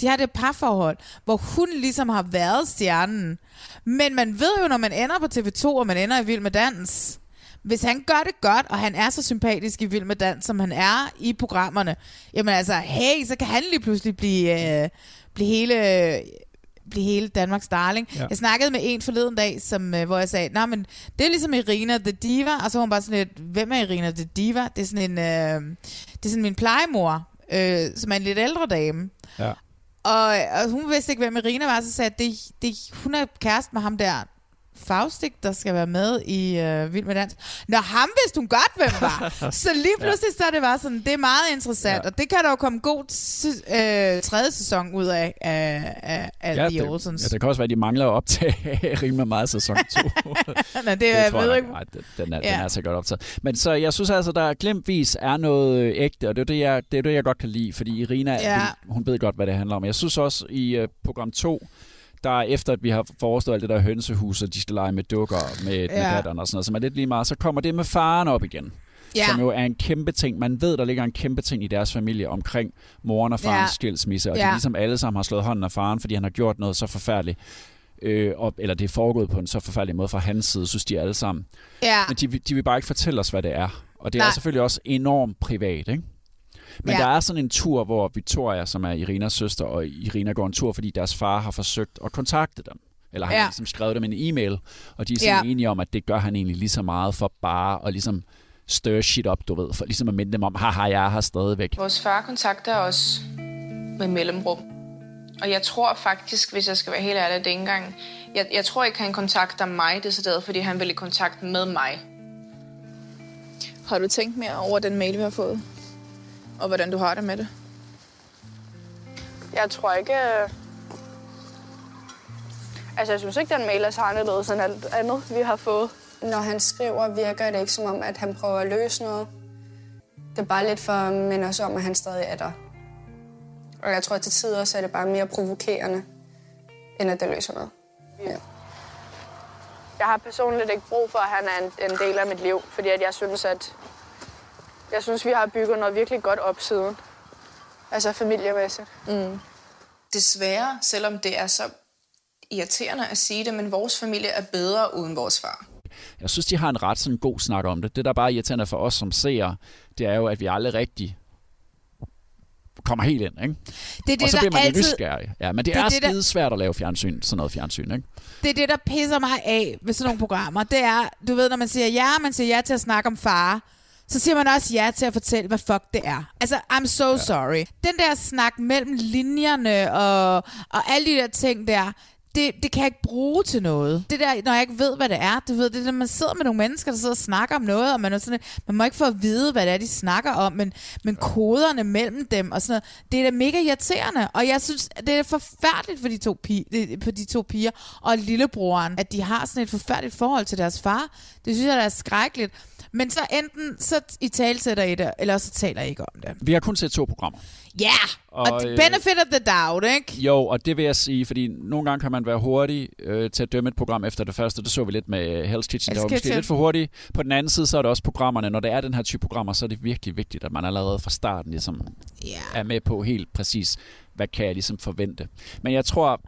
de har det parforhold, hvor hun ligesom har været stjernen. Men man ved jo, når man ender på TV2, og man ender i Vild med Dans, hvis han gør det godt, og han er så sympatisk i Vild med Dans, som han er i programmerne, jamen altså, hey, så kan han lige pludselig blive, øh, blive hele blive hele Danmarks darling. Ja. Jeg snakkede med en forleden dag, som, øh, hvor jeg sagde, nej, men det er ligesom Irina the Diva, og så var hun bare sådan lidt, hvem er Irina the Diva? Det er sådan en, øh, det er sådan min plejemor, øh, som er en lidt ældre dame. Ja. Og, og hun vidste ikke, hvem Irina var, så sagde jeg, det, det, hun er kæreste med ham der, Faustik, der skal være med i øh, Vild med Dans. Nå, ham vidste hun godt, hvem var. så lige pludselig så er det bare sådan, det er meget interessant, ja. og det kan der jo komme god øh, tredje sæson ud af, af, af, af Ja, The det, Olsens. ja, det kan også være, at de mangler at optage rimelig meget sæson 2. Nå, det, jeg tror ved jeg ikke. Nej, det- den er, Ja. den er så godt optaget. Men så jeg synes altså, der glemtvis er noget øh, ægte, og det er det, jeg, det er det, jeg godt kan lide, fordi Irina, Ja. ja. hun ved godt, hvad det handler om. Jeg synes også i uh, program 2, der efter at vi har forestået alt det der hønsehus, og de skal lege med dukker med, ja. med datteren og sådan noget, som er lidt lige meget, så kommer det med faren op igen. Ja. Som jo er en kæmpe ting. Man ved, der ligger en kæmpe ting i deres familie omkring moren og farens Ja. skilsmisse, og ja. De ligesom alle sammen har slået hånden af faren, fordi han har gjort noget så forfærdeligt. Øh, og, eller det er foregået på en så forfærdelig måde fra hans side, synes de alle sammen. Ja. Men de, vil- de vil bare ikke fortælle os, hvad det er. Og det. Nej. er selvfølgelig også enormt privat, ikke? Men Ja. der er sådan en tur, hvor Victoria, som er Irinas søster, og Irina går en tur, fordi deres far har forsøgt at kontakte dem. Eller han Ja. har ligesom skrevet dem en e-mail, og de er sådan Ja. enige om, at det gør han egentlig lige så meget for bare at ligesom stir shit op, du ved, for ligesom at minde dem om, haha, jeg er her stadigvæk. Vores far kontakter os med mellemrum. Og jeg tror faktisk, hvis jeg skal være helt ærlig, at det ikke engang... Jeg, jeg tror ikke, han kontakter mig decideret, fordi han vil i kontakt med mig. Har du tænkt mere over den mail, vi har fået? Og hvordan du har det med det? Jeg tror ikke... øh, Altså, jeg synes ikke, den mail er så anderledes end alt andet, vi har fået. Når han skriver, virker det ikke som om, at han prøver at løse noget. Det er bare lidt for at minde os om, at han stadig er der. Og jeg tror, at til tider så er det bare mere provokerende, end at det løser noget. Ja. Jeg har personligt ikke brug for, at han er en, en del af mit liv, fordi at jeg synes, at jeg synes, vi har bygget noget virkelig godt op siden. Altså familiemæssigt. Mm. Desværre, selvom det er så irriterende at sige det, men vores familie er bedre uden vores far. Jeg synes, de har en ret sådan god snak om det. Det, der er bare irriterende for os som seere, det er jo, at vi aldrig rigtig kommer helt ind, ikke? Det er det, og så der bliver man altid- nysgerrig. Ja, men det, Det er er, det, der- skide svært at lave fjernsyn, sådan noget fjernsyn, ikke? det er det, der pisser mig af ved sådan nogle programmer. Det er, du ved, når man siger ja, man siger ja til at snakke om far, så siger man også ja til at fortælle, hvad fuck det er. Altså, I'm so ja. sorry. Den der snak mellem linjerne og, og alle de der ting der, det, det kan jeg ikke bruge til noget. Det der, når jeg ikke ved, hvad det er, du ved, det er, når man sidder med nogle mennesker, der sidder og snakker om noget, og man, er sådan, man må ikke få at vide, hvad det er, de snakker om, men, men koderne mellem dem og sådan noget, det er da mega irriterende, og jeg synes, det er forfærdeligt for de to, pige, på de to piger og lillebroren, at de har sådan et forfærdeligt forhold til deres far. Det synes jeg, der er skrækkeligt. Men så enten så i talsætter I det, eller så taler I ikke om det. Vi har kun set to programmer. Ja, yeah! og, Og, øh, benefit of the doubt, ikke? Jo, og det vil jeg sige, fordi nogle gange kan man være hurtig øh, til at dømme et program efter det første. Det så vi lidt med Hell's Kitchen. Hell's det var måske lidt for hurtigt. På den anden side, så er det også programmerne. Når det er den her type programmer, så er det virkelig vigtigt, at man allerede fra starten ligesom yeah. er med på helt præcis, hvad kan jeg ligesom forvente. Men jeg tror,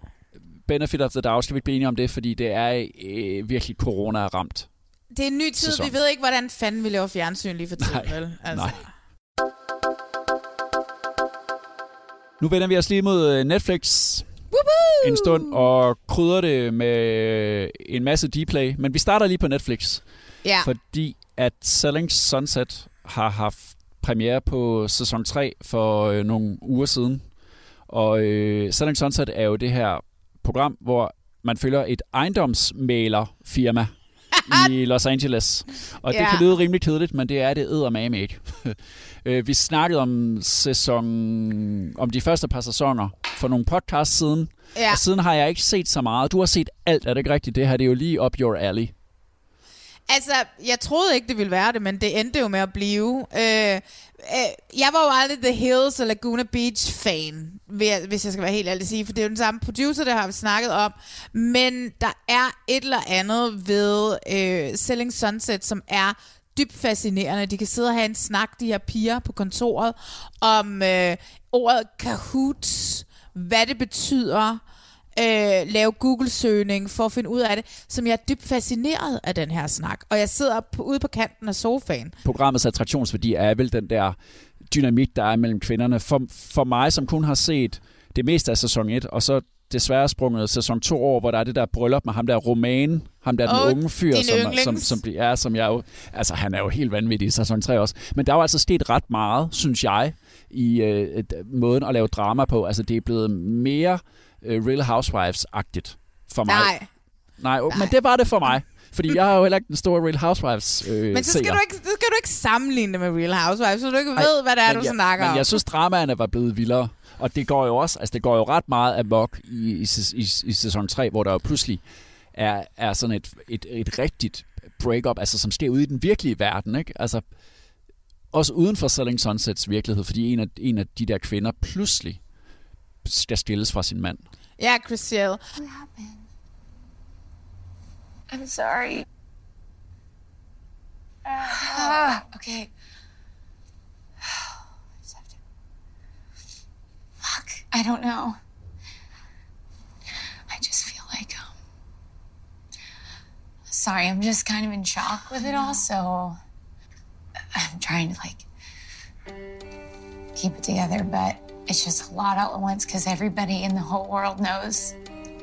benefit of the doubt, skal vi ikke blive enige om det, fordi det er øh, virkelig corona ramt. Det er en ny tid, Sæson. vi ved ikke, hvordan fanden vi laver fjernsyn lige for tiden, Nej, vel? Altså. nej. Nu vender vi os lige mod øh, Netflix Woohoo! en stund og krydder det med en masse Dplay. Men vi starter lige på Netflix. Ja. Fordi at Selling Sunset har haft premiere på sæson 3 for øh, nogle uger siden. Og øh, Selling Sunset er jo det her program, hvor man følger et ejendomsmalerfirma i Los Angeles. Og det Ja. kan lyde rimelig kedeligt, men det er det eddermame ikke. Øh, Vi snakkede om sæson, om de første par sæsoner for nogle podcasts siden, Ja. og siden har jeg ikke set så meget. Du har set alt, er det ikke rigtigt? Det her det er jo lige up your alley. Altså, jeg troede ikke, det ville være det, men det endte jo med at blive. Øh, øh, jeg var jo aldrig The Hills og Laguna Beach fan, hvis jeg skal være helt ærlig at sige, for det er jo den samme producer, der har vi snakket om. Men der er et eller andet ved øh, Selling Sunset, som er dybt fascinerende. De kan sidde og have en snak, de her piger på kontoret, om øh, ordet Kahoots, hvad det betyder, øh, lave Google-søgning for at finde ud af det, som jeg er dybt fascineret af den her snak. Og jeg sidder på, ude på kanten af sofaen. Programmets attraktionsværdi er vel den der dynamik, der er mellem kvinderne. For, for mig, som kun har set det meste af sæson 1, og så desværre sprunget sæson 2 over, hvor der er det der bryllup med ham der roman, ham der den Åh, unge fyr, som, som, som, som, ja, som jeg jo, altså han er jo helt vanvittig i sæson 3 også. Men der er jo altså sket ret meget, synes jeg, i øh, måden at lave drama på. Altså det er blevet mere øh, Real Housewives-agtigt for mig. Nej. Nej, Nej, men det var det for mig. Fordi jeg er jo heller ikke den store Real Housewives øh, Men så skal, seer. du ikke, så skal du ikke sammenligne det med Real Housewives, så du ikke Ej, ved, hvad det er, men du jeg, snakker men om. jeg synes, dramaerne var blevet vildere. Og det går jo også, altså det går jo ret meget amok i, i, i, i sæson 3, hvor der jo pludselig er, er sådan et, et, et rigtigt breakup, altså som sker ude i den virkelige verden, ikke? Altså, også uden for Selling Sunsets virkelighed, fordi en af, en af de der kvinder pludselig skal skilles fra sin mand. Ja, Chriselle. What happened? I'm sorry. Ah, okay. I just have to- Fuck, I don't know. I just feel like um sorry, I'm just kind of in shock with it all, so I'm trying to like keep it together, but it's just a lot all at once because everybody in the whole world knows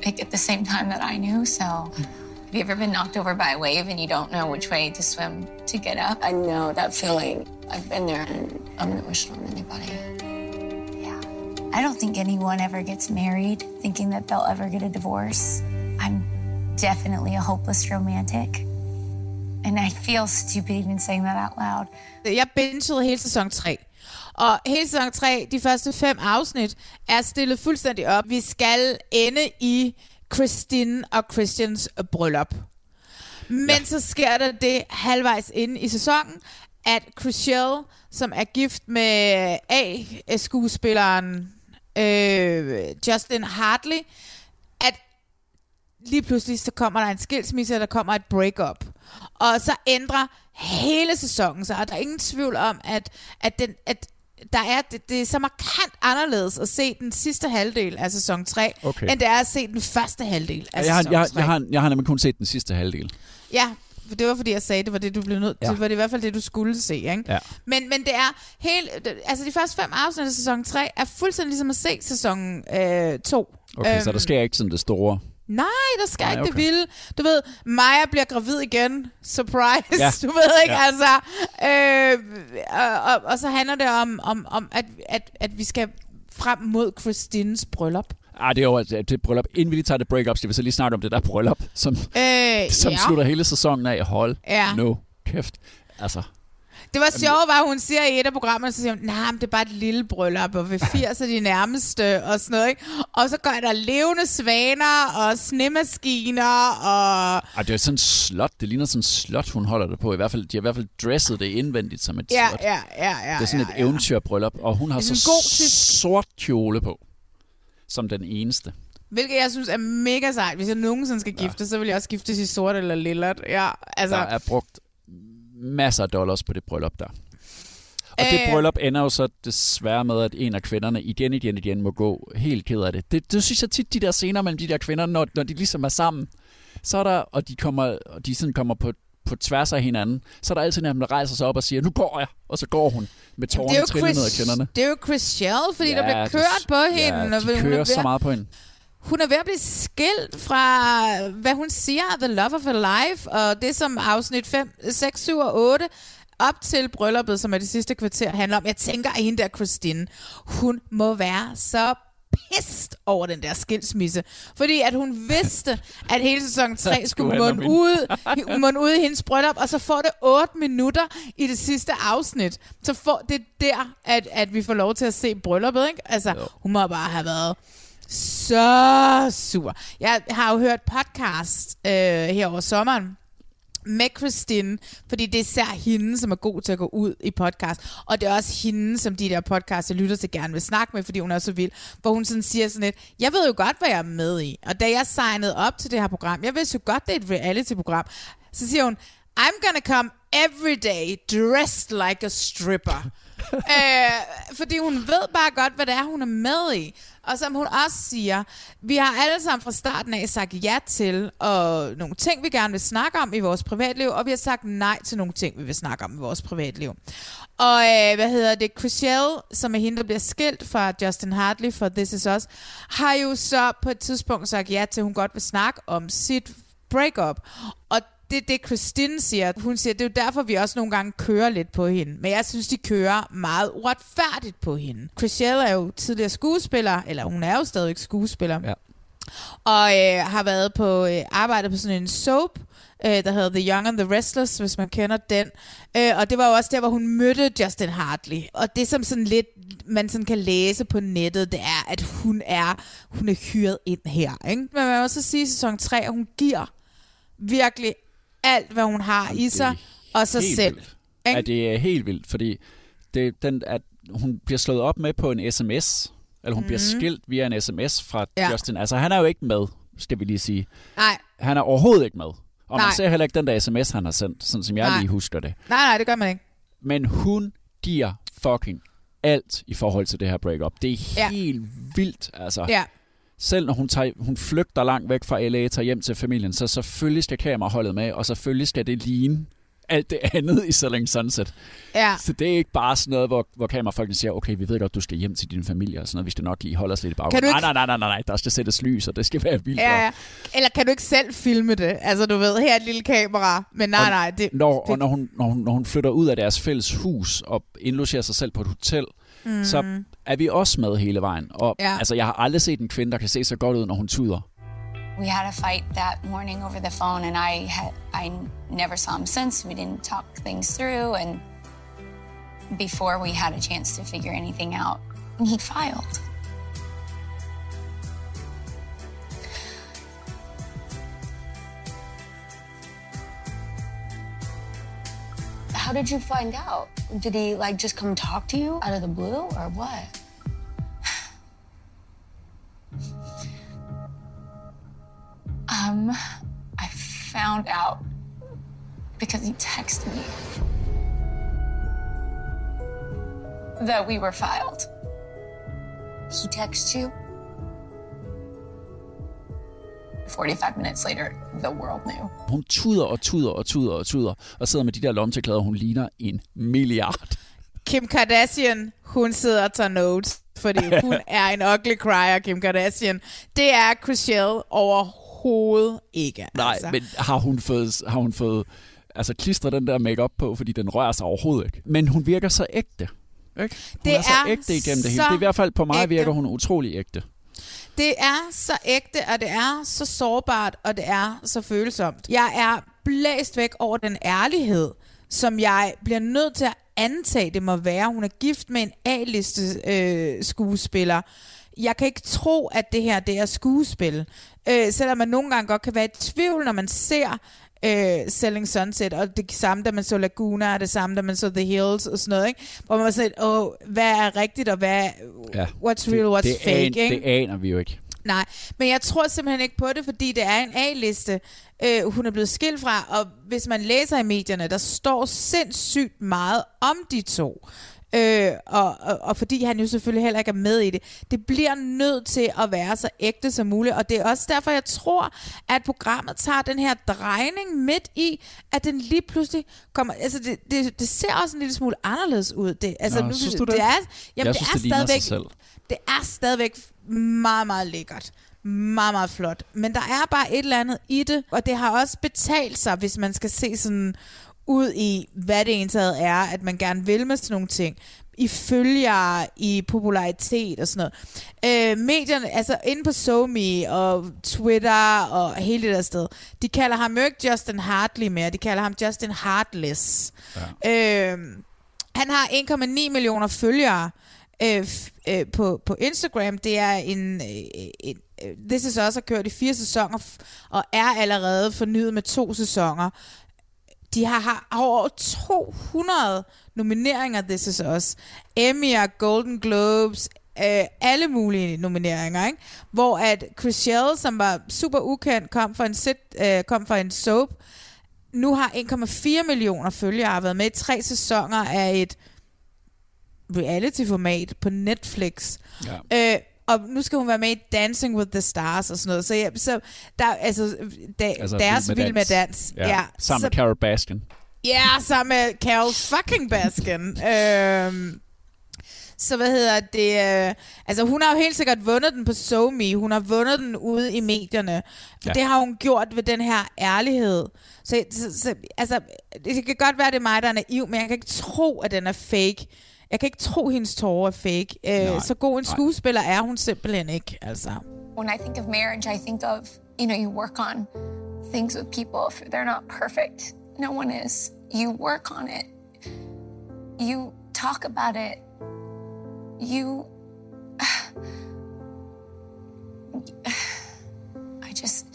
like at the same time that I knew. So, hmm. have you ever been knocked over by a wave and you don't know which way to swim to get up? I know that feeling. I've been there and I'm not wishing on anybody. Yeah. I don't think anyone ever gets married thinking that they'll ever get a divorce. I'm definitely a hopeless romantic. And I feel stupid even saying that out loud. Jeg bingede hele sæson 3. Og hele sæson 3, de første fem afsnit, er stillet fuldstændig op. Vi skal ende i Christine og Christians bryllup. Men ja. så sker der det halvvejs inde i sæsonen, at Chriselle, som er gift med A-skuespilleren øh, Justin Hartley, at lige pludselig så kommer der en skilsmisse, og der kommer et breakup. Og så ændrer hele sæsonen sig, og der er ingen tvivl om, at, at, den, at der er, det, det er så markant anderledes at se den sidste halvdel af sæson 3, Okay. end det er at se den første halvdel af Jeg har, sæson jeg, 3. jeg, har, jeg har nemlig kun set den sidste halvdel. Ja, det var fordi, jeg sagde, det var det, du blev nødt til. Ja. Det var det i hvert fald det, du skulle se, ikke? Ja. Men, men det er helt... Altså, de første fem afsnit af sæson 3 er fuldstændig ligesom at se sæson 2. Øh, to. Okay, så der sker ikke sådan det store. Nej, der skal Nej, ikke det okay. vilde. Du ved, Maja bliver gravid igen. Surprise. Ja. Du ved ikke, Ja. altså. Øh, og, og, og så handler det om, om, om at, at, at vi skal frem mod Christines bryllup. Ah, det er jo det, det bryllup. Inden vi lige tager det breakup, skal vi så lige snakke om det der bryllup, som, Øh, som ja. slutter hele sæsonen af. Hold Ja. no kæft. Altså, Det var sjovt, var hun siger i et af programmerne, så siger hun, nej, men det er bare et lille bryllup, og ved 80 er de nærmeste, og sådan noget, ikke? Og så går der levende svaner, og snemaskiner, og... ej, det er sådan en slot. Det ligner sådan en slot, hun holder det på. I hvert fald, de har i hvert fald dresset det indvendigt som et Ja, slot. ja, ja, ja. det er sådan ja, et eventyrbryllup, og hun har så gotisk- sort kjole på. Som den eneste. Hvilket jeg synes er mega sejt. Hvis jeg nogensinde skal gifte, så vil jeg også giftes i sort eller lillet. Ja, altså... Der er brugt masser af dollars på det bryllup der. Og det Øh. bryllup ender jo så desværre med, at en af kvinderne igen, igen, igen må gå helt ked af det. Det, det synes jeg tit, de der scener mellem de der kvinder, når, når de ligesom er sammen, så er der, og de, kommer, og de sådan kommer på, på tværs af hinanden, så er der altid en af dem, der rejser sig op og siger, nu går jeg, og så går hun med er tårerne trillende ned ad Chris, kinderne. det er jo Chris Shell, fordi Ja, der bliver det- kørt på hende. Ja, og de er kører så meget på hende. Hun er ved at blive skilt fra, hvad hun siger, The Love of Her Life, og det som afsnit 5, 6, 7 og 8 op til brylluppet, som er det sidste kvarter, handler om. Jeg tænker, at hende der Christine, hun må være så pissed over den der skilsmisse. Fordi at hun vidste, at hele sæson 3 Skulle munde ud, munde ud i hendes bryllup, og så får det 8 minutter i det sidste afsnit. Så får det er der, at, at vi får lov til at se brylluppet, ikke? Altså, hun må bare have været så sur. Jeg har jo hørt podcast øh, her over sommeren, med Christine, fordi det er især hende, som er god til at gå ud i podcast, og det er også hende, som de der podcasts, jeg lytter til gerne vil snakke med, fordi hun er så vild, hvor hun sådan siger sådan lidt, jeg ved jo godt, hvad jeg er med i, og da jeg signede op til det her program, jeg vidste jo godt, det er et reality-program, så siger hun, I'm gonna come every day dressed like a stripper. øh, fordi hun ved bare godt, hvad det er, hun er med i. Og som hun også siger, vi har alle sammen fra starten af sagt ja til og nogle ting, vi gerne vil snakke om i vores privatliv, og vi har sagt nej til nogle ting, vi vil snakke om i vores privatliv. Og øh, hvad hedder det? Chriselle, som er hende, der bliver skilt fra Justin Hartley for This Is Us, har jo så på et tidspunkt sagt ja til, at hun godt vil snakke om sit breakup. Og det er det, Christine siger. Hun siger, det er jo derfor, vi også nogle gange kører lidt på hende. Men jeg synes, de kører meget uretfærdigt på hende. Chriselle er jo tidligere skuespiller, eller hun er jo stadig skuespiller. Ja. Og øh, har været på øh, arbejdet på sådan en soap, øh, der hedder The Young and the Restless, hvis man kender den. Øh, og det var jo også der, hvor hun mødte Justin Hartley. Og det, som sådan lidt man sådan kan læse på nettet, det er, at hun er, hun er hyret ind her. Ikke? Men man må også sige i sæson 3, at hun giver virkelig alt, hvad hun har i sig, og sig selv. Vildt. Ikke? Ja, det er helt vildt, fordi det, den, at hun bliver slået op med på en sms, eller hun mm. bliver Mhm. skilt via en sms fra Ja. ja. Justin. Altså, han er jo ikke med, skal vi lige sige. Nej, Han er overhovedet ikke med. Og Nej. man ser heller ikke den der sms, han har sendt, sådan som jeg Nej. lige husker det. nej, nej, det gør man ikke. Men hun giver fucking alt i forhold til det her breakup. Det er Ja. helt vildt, altså. Ja. Selv når hun, tager, hun flygter langt væk fra LA, tager hjem til familien, så selvfølgelig skal kameraholdet med, og selvfølgelig skal det ligne alt det andet i Selling Sunset. Ja. Så det er ikke bare sådan noget, hvor, hvor kamerafolkene siger, okay, vi ved godt, du skal hjem til din familie og sådan noget, vi skal nok lige holde os lidt i baggrunden. ikke- Nej, nej, nej, nej, nej, der skal sættes lys, og det skal være vildt. Ja, ja. Eller kan du ikke selv filme det? Altså, du ved, her er et lille kamera. Men nej, og nej, det... Når, det og når hun, når, hun, når hun flytter ud af deres fælles hus og indlogerer sig selv på et hotel, mm. så er vi også med hele vejen. Og Ja. altså, jeg har aldrig set en kvinde, der kan se så godt ud, når hun tuder. We had a fight that morning over the phone, and I had I never saw him since. We didn't talk things through, and before we had a chance to figure anything out, he filed. How did you find out? Did he like just come talk to you out of the blue, or what? Um, I found out because he texted me that we were filed. He texted you? 45 minutes later, the world knew. Hun tuder og tuder og tuder og tuder, og sidder med de der lomteklæder, hun ligner en milliard. Kim Kardashian, hun sidder og tager notes, fordi hun er en ugly crier, Kim Kardashian. Det er Chriselle overhovedet ikke. Nej, altså. men har hun fået, har hun fået altså, klistret den der makeup på, fordi den rører sig overhovedet ikke. Men hun virker så ægte. Ikke? Hun Det er så er ægte igennem det hele. så Det er i hvert fald på mig ægte. virker hun utrolig ægte. Det er så ægte, og det er så sårbart, og det er så følsomt. Jeg er blæst væk over den ærlighed, som jeg bliver nødt til at antage, det må være. Hun er gift med en A-liste øh, skuespiller. Jeg kan ikke tro, at det her det er skuespil. Øh, selvom man nogle gange godt kan være i tvivl, når man ser øh, Selling Sunset, og det samme, da man så Laguna, og det samme, da man så The Hills og sådan noget, ikke? hvor man var sådan åh, hvad er rigtigt, og hvad Ja. what's real, what's det, fake, an, ikke? det aner vi jo ikke. Nej, men jeg tror simpelthen ikke på det, fordi det er en A-liste, øh, hun er blevet skilt fra, og hvis man læser i medierne, der står sindssygt meget om de to. Øh, og, og, og fordi han jo selvfølgelig heller ikke er med i det. Det bliver nødt til at være så ægte som muligt, og det er også derfor, jeg tror, at programmet tager den her drejning midt i, at den lige pludselig kommer... Altså, det, det, det ser også en lille smule anderledes ud. Det, altså, Nå, nu, synes du det? det er, jamen, Jeg det synes, er det ligner sig stadigvæk, selv. det er stadigvæk meget, meget lækkert. Meget, meget flot. Men der er bare et eller andet i det, og det har også betalt sig, hvis man skal se sådan ud i, hvad det egentlig er, at man gerne vil med sådan nogle ting. I følgere, i popularitet og sådan noget. Øh, medierne, altså inde på SoMe og Twitter og hele det der sted, de kalder ham jo ikke Justin Hartley mere, de kalder ham Justin Heartless. Ja. Øh, han har 1,9 millioner følgere øh, øh, på, på Instagram. Det er en, øh, en øh, This Is Us har kørt i fire sæsoner og er allerede fornyet med to sæsoner. De har, har over 200 nomineringer, This Is Us. Emmy'er, Golden Globes, øh, alle mulige nomineringer, ikke? Hvor at Chriselle, som var super ukendt, kom for en, sit, øh, kom for en soap, nu har 1,4 millioner følgere, har været med i tre sæsoner af et reality-format på Netflix. Ja. Øh, og nu skal hun være med i Dancing with the Stars og sådan noget. Så, ja, så der, altså, da, altså deres Vild med Dans. Ja. ja. Sammen så, med Carol Baskin. Ja, sammen med Carol fucking Baskin. øhm, så hvad hedder det? Øh, altså hun har jo helt sikkert vundet den på SoMe. Hun har vundet den ude i medierne. Ja. det har hun gjort ved den her ærlighed. Så, så, så altså, det kan godt være, det er mig, der er naiv, men jeg kan ikke tro, at den er fake. Jeg kan ikke tro, at hendes tårer er fake. Nej. Øh, så god en Nej. skuespiller er hun simpelthen ikke. Altså. When I think of marriage, I think of, you know, you work on things with people. If they're not perfect, no one is. You work on it. You talk about it. You. I just.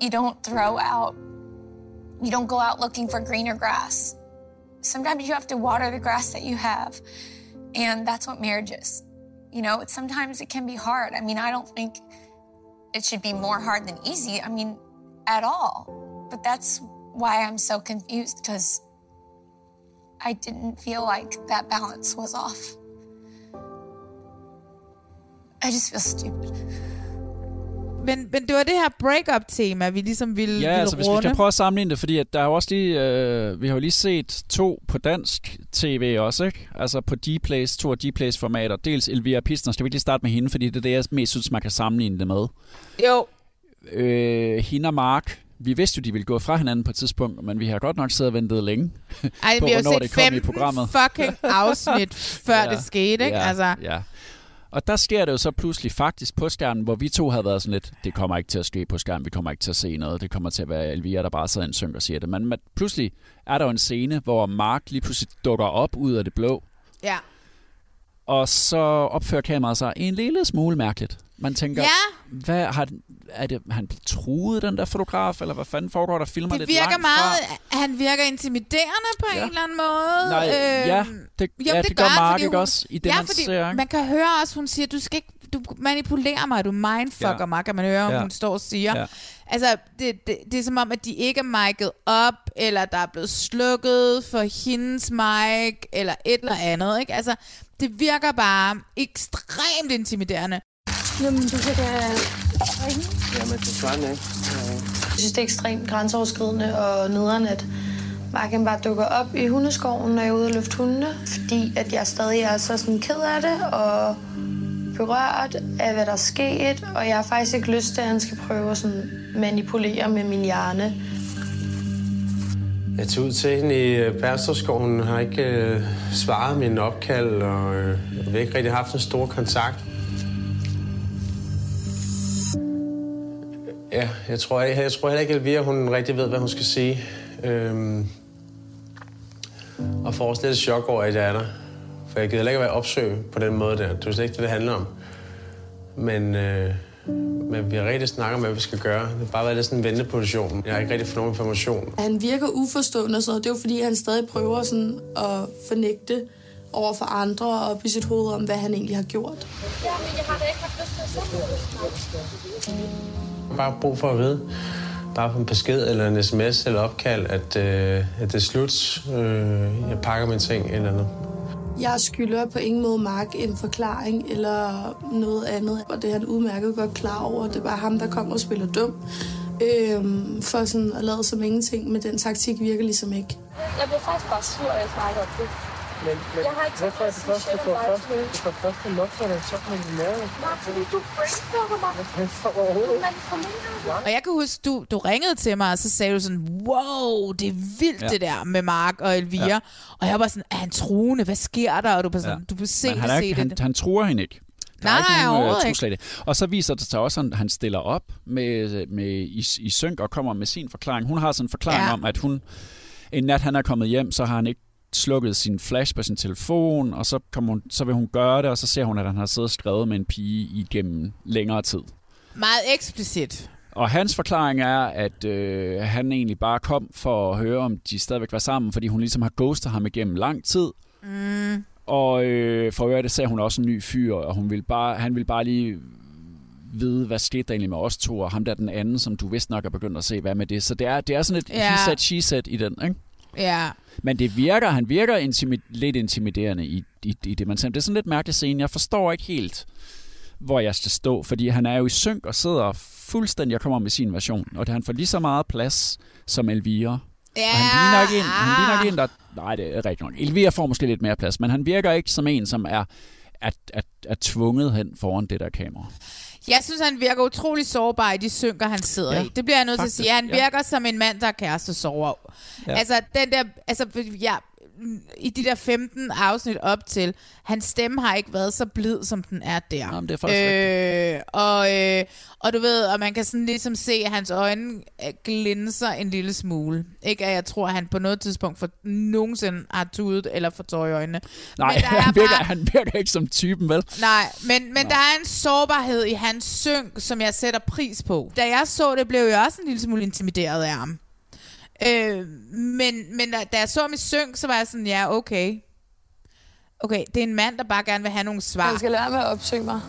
You don't throw out. You don't go out looking for greener grass. Sometimes you have to water the grass that you have. And that's what marriage is. You know, sometimes it can be hard. I mean, I don't think it should be more hard than easy. I mean, at all. But that's why I'm so confused because I didn't feel like that balance was off. I just feel stupid. Men, men det var det her break-up-tema, vi ligesom ville, Ja, ville altså hvis vi runde. skal prøve at sammenligne det, fordi at der er jo også lige, øh, vi har jo lige set to på dansk tv også, ikke? Altså på Dplays, to af Dplays formater. Dels Elvira Pistner, skal vi ikke lige starte med hende, fordi det er det, jeg mest synes, man kan sammenligne det med. Jo. Øh, hende og Mark, vi vidste jo, de ville gå fra hinanden på et tidspunkt, men vi har godt nok siddet og ventet længe Ej, på, vi har hvornår set det kom i 15 programmet. fucking afsnit, før det skete, ikke? Ja, Altså. ja. Og der sker det jo så pludselig faktisk på skærmen, hvor vi to havde været sådan lidt, det kommer ikke til at ske på skærmen, vi kommer ikke til at se noget, det kommer til at være Elvira, der bare sidder en synk og siger det. Men men pludselig er der jo en scene, hvor Mark lige pludselig dukker op ud af det blå, Ja. og så opfører kameraet sig en lille smule mærkeligt. Man tænker, Ja. hvad har er det, han blevet truet, den der fotograf, eller hvad fanden foregår der? Filmer Det lidt virker langt meget, Fra? han virker intimiderende på ja. en eller anden måde. Nej, ja, det- ja, det gør han, Mark ikke også i det, ja, man fordi ser, ikke? man kan høre også, hun siger, du skal ikke, du manipulerer mig, du mindfucker Ja. mig, kan man høre, Ja. hun står og siger. Ja. Altså, det, det, det er som om, at de ikke er mic'et op, eller der er blevet slukket for hendes mic, eller et eller andet, ikke? Altså, det virker bare ekstremt intimiderende. Jamen, du kan da ringe. Jamen, det svarer ikke. Jeg synes, det er ekstremt grænseoverskridende og nederen, at Marken bare dukker op i hundeskoven, når jeg er ude og løfte hundene, fordi at jeg stadig er så sådan ked af det og berørt af, hvad der er sket, og jeg har faktisk ikke lyst til, at han skal prøve at sådan manipulere med min hjerne. Jeg tog ud til hende i øh, Bærstrupskoven, har ikke øh, svaret min opkald, og øh, vi har ikke rigtig haft en stor kontakt. Ja, jeg tror, jeg, jeg tror heller ikke, Elvira, hun rigtig ved, hvad hun skal sige. Øhm, og får også lidt chok over, at jeg er der. For jeg gider ikke at være opsøg på den måde der. Det er slet ikke det, det handler om. Men, øh, men vi har rigtig snakket om, hvad vi skal gøre. Det har bare været lidt sådan en venteposition. Jeg har ikke rigtig fået nogen information. Han virker uforstående og sådan noget. Det er jo fordi, han stadig prøver sådan at fornægte over for andre og op i sit hoved om, hvad han egentlig har gjort. Ja, men jeg har da ikke haft lyst til at bare brug for at vide, bare på en besked eller en sms eller opkald, at, øh, at det er slut. Øh, jeg pakker mine ting eller noget. Jeg skylder på ingen måde Mark en forklaring eller noget andet. Og det er han udmærket godt klar over. Det er bare ham, der kommer og spiller dum. Øhm, for sådan at lade som ingenting, men den taktik virker ligesom ikke. Jeg bliver faktisk bare sur, at jeg snakker om det. Men, men Jeg har ikke hvorfor er det først, du får først, du får først en luft, eller så med din mave? Nej, fordi du brainstormer mig. Du manipulerer mig. Og jeg kan huske, du, du ringede til mig, og så sagde du sådan, wow, det er vildt Ja. det der med Mark og Elvira. Ja. Og jeg var sådan, er han truende? Hvad sker der? Og du var sådan, ja. du vil se han, er se ikke, han, det. han truer hende ikke. Der Nej, er ikke nogen, øh, overhovedet trusler i det. Og så viser det sig også, at han stiller op med, med i, i synk og kommer med sin forklaring. Hun har sådan en forklaring. Ja. om, at hun en nat han er kommet hjem, så har han ikke slukket sin flash på sin telefon, og så, kommer hun, så vil hun gøre det, og så ser hun, at han har siddet og skrevet med en pige igennem længere tid. Meget eksplicit. Og hans forklaring er, at øh, han egentlig bare kom for at høre, om de stadigvæk var sammen, fordi hun ligesom har ghostet ham igennem lang tid. Mm. Og øh, for øvrigt, det sagde hun også en ny fyr, og hun ville bare, han ville bare lige vide, hvad skete der egentlig med os to, og ham der den anden, som du vist nok er begyndt at se, hvad med det. Så det er, det er sådan et Ja. he said, she said i den, ikke? Ja. Men det virker, han virker intimi- lidt intimiderende i, i, i det, man ser. Det er sådan lidt mærkelig scene. Jeg forstår ikke helt, hvor jeg skal stå, fordi han er jo i synk og sidder fuldstændig og kommer med sin version, og det, han får lige så meget plads som Elvira. Ja, og han ligner ikke en, han ligner ikke en, der... Nej, det er rigtigt nok. Elvira får måske lidt mere plads, men han virker ikke som en, som er, er, er, er tvunget hen foran det der kamera. Jeg synes, han virker utrolig sårbar i de synker, han sidder Ja, i. Det bliver jeg nødt faktisk, til at sige. Han ja. virker som en mand, der er kæreste sover. Ja. Ja. Altså, den der, altså, ja, i de der 15 afsnit op til, hans stemme har ikke været så blid, som den er der. Jamen, det er faktisk øh, og, øh, og du ved, og man kan sådan ligesom se, at hans øjne øh, glinser en lille smule. Ikke at jeg tror, at han på noget tidspunkt for nogensinde har tudet eller får tår i øjnene. Nej, Men der er han virker, bare- han virker ikke som typen, vel? Nej, men, men der er en sårbarhed i hans synk, som jeg sætter pris på. Da jeg så det, blev jeg også en lille smule intimideret af ham. Øh, men men da, jeg så ham i synk, så var jeg sådan, ja, okay. Okay, det er en mand, der bare gerne vil have nogle svar. Han skal lade med at opsøge mig.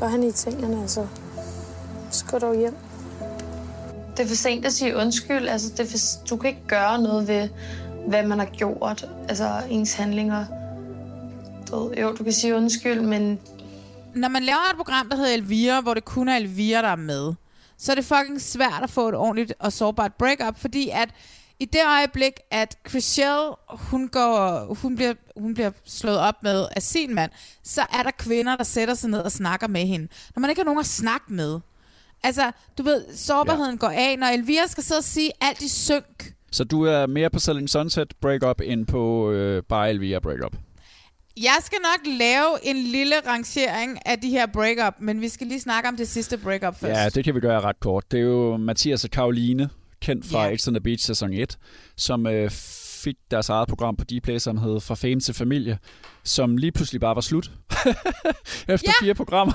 Var han i tingene, altså? Så gå dog hjem. Det er for sent at sige undskyld. Altså, det er for, du kan ikke gøre noget ved, hvad man har gjort. Altså, ens handlinger. Du, jo, du kan sige undskyld, men Når man laver et program, der hedder Elvira, hvor det kun er Elvira, der er med, så er det fucking svært at få et ordentligt og sårbart breakup, fordi at i det øjeblik, at Chriselle, hun, går, hun, bliver, hun bliver slået op med af sin mand, så er der kvinder, der sætter sig ned og snakker med hende. Når man ikke har nogen at snakke med. Altså, du ved, sårbarheden ja. går af, når Elvira skal sidde og sige alt i synk. Så du er mere på Selling Sunset breakup, end på øh, bare Elvira breakup? Jeg skal nok lave en lille rangering af de her breakup, men vi skal lige snakke om det sidste breakup først. Ja, det kan vi gøre ret kort. Det er jo Mathias og Karoline, kendt fra Ja. X on the Beach sæson 1, som øh, fik deres eget program på Dplay, som hed Fra Fame til Familie, som lige pludselig bare var slut. Efter ja. fire programmer.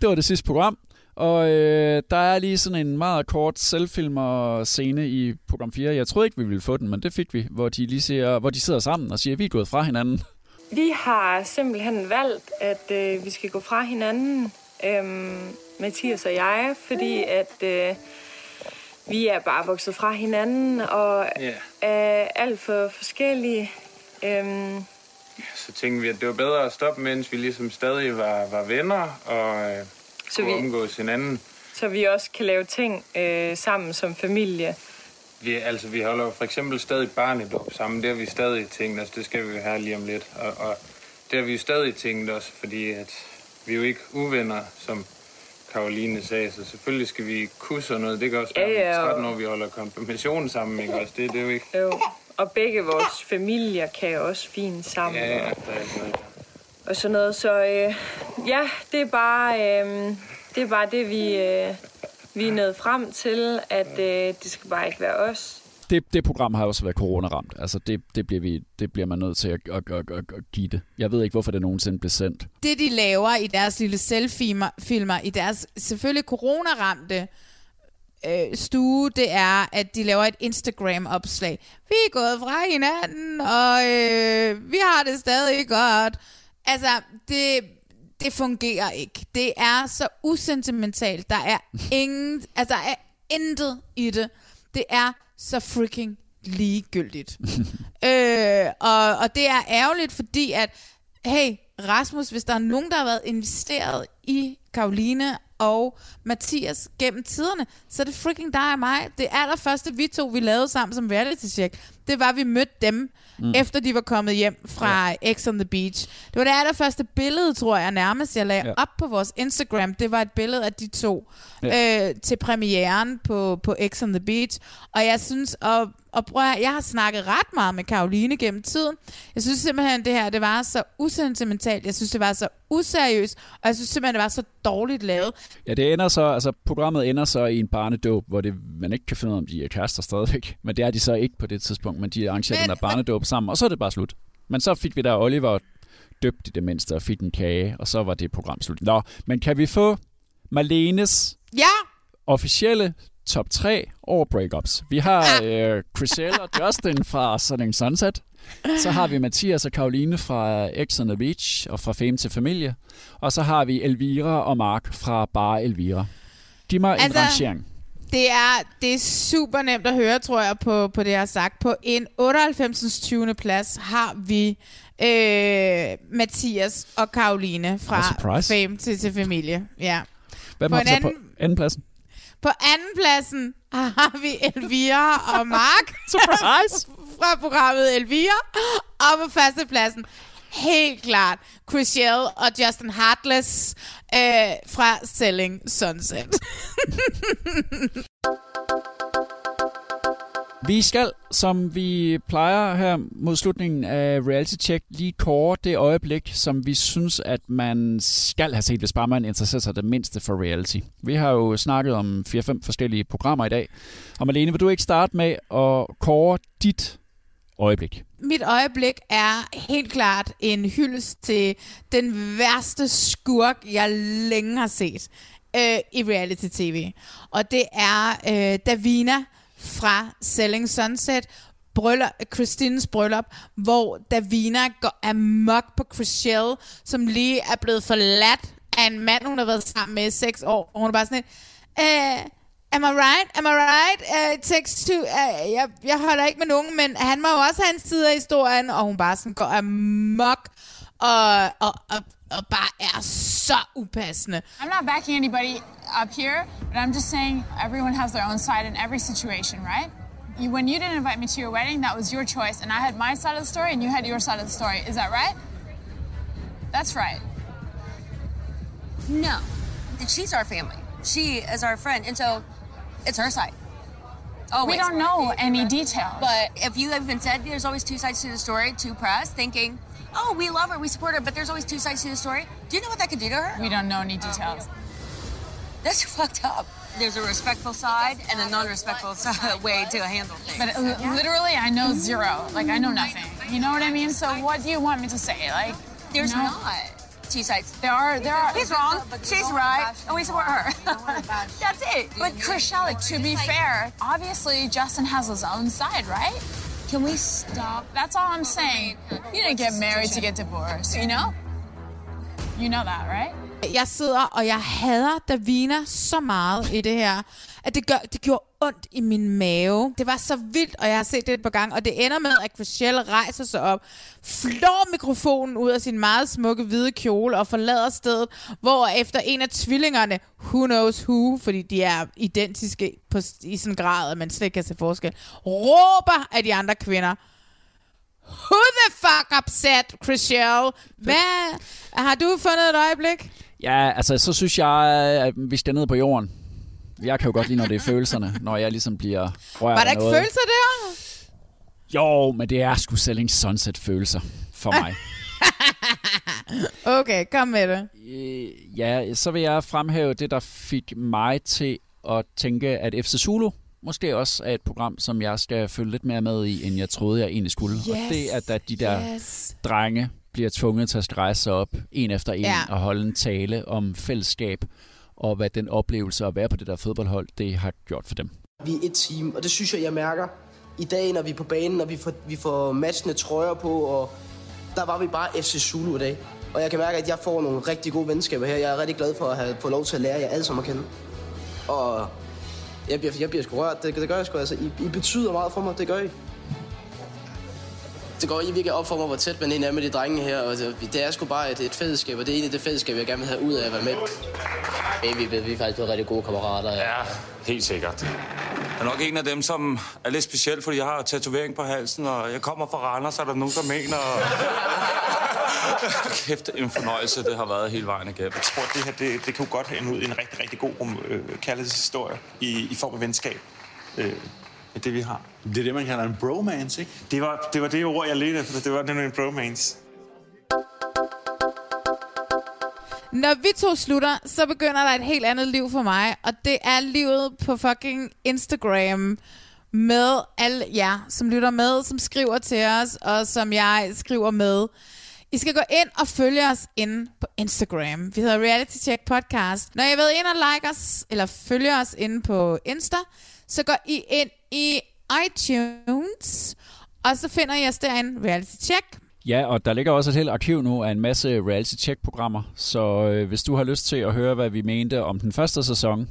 Det var det sidste program. Og øh, der er lige sådan en meget kort selvfilmer scene i program 4. Jeg troede ikke, vi ville få den, men det fik vi, hvor de lige siger, hvor de sidder sammen og siger, at vi er gået fra hinanden. Vi har simpelthen valgt, at øh, vi skal gå fra hinanden, øhm, Mathias og jeg, fordi at øh, vi er bare vokset fra hinanden og Ja. er alt for forskellige. Øhm, Så tænkte vi, at det var bedre at stoppe, mens vi ligesom stadig var, var venner og øh, Så kunne vi- omgås hinanden. så vi også kan lave ting øh, sammen som familie. Vi, altså, vi holder for eksempel stadig barnedåb sammen. Det har vi stadig tænkt os. Det skal vi jo have lige om lidt. Og, og det har vi jo stadig tænkt os, fordi at vi er jo ikke uvenner, som Karoline sagde. Så selvfølgelig skal vi kusse og noget. Det kan også være Ja, ja, om og- 13 år, vi holder konfirmation sammen. Ikke? Også det, det er jo ikke... Jo. Og begge vores familier kan jo også fint sammen. Ja, ja, der er noget. og sådan noget. Så øh, ja, det er bare øh, det, er bare det vi, øh, vi er nået frem til, at øh, det skal bare ikke være os. Det, det program har også været corona-ramt. Altså, det, det, bliver vi, det bliver man nødt til at, at, at, at, at give det. Jeg ved ikke, hvorfor det nogensinde blev sendt. det, de laver i deres lille selvfilmer, filmer, i deres selvfølgelig coronaramte øh, stue, det er, at de laver et Instagram-opslag. Vi er gået fra hinanden, og øh, vi har det stadig godt. Altså, det, det fungerer ikke. Det er så usentimentalt. Der er ingen, altså, der er intet i det. Det er så freaking ligegyldigt. øh, og, og det er ærgerligt, fordi at, hey, Rasmus, hvis der er nogen, der har været investeret i Karoline og Mathias gennem tiderne, så er det freaking dig og mig. Det allerførste, vi to, vi lavede sammen som reality check, det var, at vi mødte dem, Mm. efter de var kommet hjem fra ja. X on the Beach. Det var det allerførste billede, tror jeg, nærmest, jeg lagde Ja. op på vores Instagram. Det var et billede af de to Ja. øh, til premieren på, på X on the Beach. Og jeg synes, og, og prøv at, jeg har snakket ret meget med Karoline gennem tiden. Jeg synes simpelthen, det her, det var så usentimentalt. Jeg synes, det var så useriøst. Og jeg synes simpelthen, det var så dårligt lavet. Ja, det ender så, altså programmet ender så i en barnedåb, hvor det, man ikke kan finde ud af, om de er kærester stadigvæk. Men det er de så ikke på det tidspunkt, men de arrangerer den der barnedåb sammen, og så er det bare slut. Men så fik vi der Oliver døbt i det mindste og fik en kage, og så var det program slut. Nå, men kan vi få Marlenes Ja, officielle top 3 over breakups. Vi har øh, Chriselle og Justin fra Selling Sunset. Så har vi Mathias og Karoline fra X on the Beach og fra Fame til Familie. Og så har vi Elvira og Mark fra Bare Elvira. Giv mig altså, en rangering. det er, det er super nemt at høre, tror jeg, på, på det, jeg har sagt. På en 98. 20. plads har vi øh, Mathias og Karoline fra surprise. Fame til, til Familie. Ja. Hvem på en anden, på anden pladsen? på anden pladsen har vi Elvira og Mark. Surprise! Fra programmet Elvira. Og på førstepladsen, helt klart, Chriselle og Justin Hartless øh, fra Selling Sunset. Vi skal, som vi plejer her mod slutningen af Reality Check, lige kåre det øjeblik, som vi synes, at man skal have set, hvis bare man interesserer sig det mindste for reality. Vi har jo snakket om 4-5 forskellige programmer i dag. Og Malene, vil du ikke starte med at kåre dit øjeblik? Mit øjeblik er helt klart en hyldest til den værste skurk, jeg længe har set øh, i reality-tv. Og det er øh, Davina fra Selling Sunset, bryllup, Christines bryllup, hvor Davina går amok på Chriselle, som lige er blevet forladt af en mand, hun har været sammen med i seks år. Og hun er bare sådan lidt, øh, Am I right? Am I right? Uh, it takes two. Uh, jeg, jeg holder ikke med nogen, men han må jo også have en side af historien, og hun bare sådan går amok og, og, og, og bare er så upassende. I'm not backing anybody up here, but I'm just saying everyone has their own side in every situation, right? You, when you didn't invite me to your wedding, that was your choice, and I had my side of the story, and you had your side of the story. Is that right? That's right. No. She's our family. She is our friend. And so it's her side. Always. We don't know any details. But if you have been said there's always two sides to the story to press, thinking, oh, we love her, we support her, but there's always two sides to the story, do you know what that could do to her? We don't know any details. That's fucked up. There's a respectful side and a non-respectful side, way to handle things. But uh, li- literally, I know zero. Like, I know nothing. You know what I mean? So, what do you want me to say? Like, There's you know? not two sides. There are. There are. He's wrong. She's right. And we support her. That's it. But Chris Chriselle, to be fair, obviously Justin has his own side, right? Can we stop? That's all I'm saying. You didn't get married to get divorced, you know? You know that, right? Jeg sidder, og jeg hader Davina så meget i det her, at det, gør, det gjorde ondt i min mave. Det var så vildt, og jeg har set det et par gange, og det ender med, at Chriselle rejser sig op, flår mikrofonen ud af sin meget smukke hvide kjole og forlader stedet, hvor efter en af tvillingerne, who knows who, fordi de er identiske på, i sådan en grad, at man slet ikke kan se forskel, råber af de andre kvinder, Who the fuck upset, Chriselle? Hvad? Har du fundet et øjeblik? Ja, altså, så synes jeg, at vi skal ned på jorden. Jeg kan jo godt lide, når det er følelserne, når jeg ligesom bliver rørt Var der ikke noget. følelser der? Jo, men det er sgu Selling Sunset-følelser for mig. Okay, kom med det. Øh, ja, så vil jeg fremhæve det, der fik mig til at tænke, at FC Zulu måske også er et program, som jeg skal følge lidt mere med i, end jeg troede, jeg egentlig skulle. og Yes, det er, at de der yes. drenge bliver tvunget til at rejse sig op en efter en Ja. og holde en tale om fællesskab og hvad den oplevelse at være på det der fodboldhold, det har gjort for dem. Vi er et team, og det synes jeg, jeg mærker i dag, når vi er på banen, og vi får, vi får matchende trøjer på, og der var vi bare FC Zulu i dag. Og jeg kan mærke, at jeg får nogle rigtig gode venskaber her. Jeg er rigtig glad for at have fået lov til at lære jer alle sammen at kende. Og jeg bliver, jeg bliver sgu rørt. Det, det gør jeg sgu. Altså, I, I betyder meget for mig. Det gør I. Det går I virkelig op for mig, hvor tæt man egentlig er med de drenge her. Og det, det er sgu bare et, et fællesskab, og det er egentlig det fællesskab, jeg gerne vil have ud af at være med. Hey, vi, vi er faktisk blevet rigtig gode kammerater. Ja, helt sikkert. Jeg er nok en af dem, som er lidt speciel, fordi jeg har tatovering på halsen, og jeg kommer fra Randers, så er der nogen, der mener... Kæft, en fornøjelse, det har været hele vejen igennem. Jeg tror, det her det, det kunne godt ende ud i en rigtig, rigtig god øh, kærlighedshistorie i, i form af venskab. Øh, med det, vi har. Det er det, man kalder en bromance, ikke? Det var det, var det ord, jeg ledte efter. Det var nemlig en bromance. Når vi to slutter, så begynder der et helt andet liv for mig, og det er livet på fucking Instagram med alle jer, som lytter med, som skriver til os, og som jeg skriver med. I skal gå ind og følge os inde på Instagram. Vi hedder Reality Check Podcast. Når I ved ind og like os, eller følge os inde på Insta, så går I ind i iTunes, og så finder I os derinde, Reality Check. Ja, og der ligger også et helt arkiv nu af en masse reality check-programmer, så øh, hvis du har lyst til at høre, hvad vi mente om den første sæson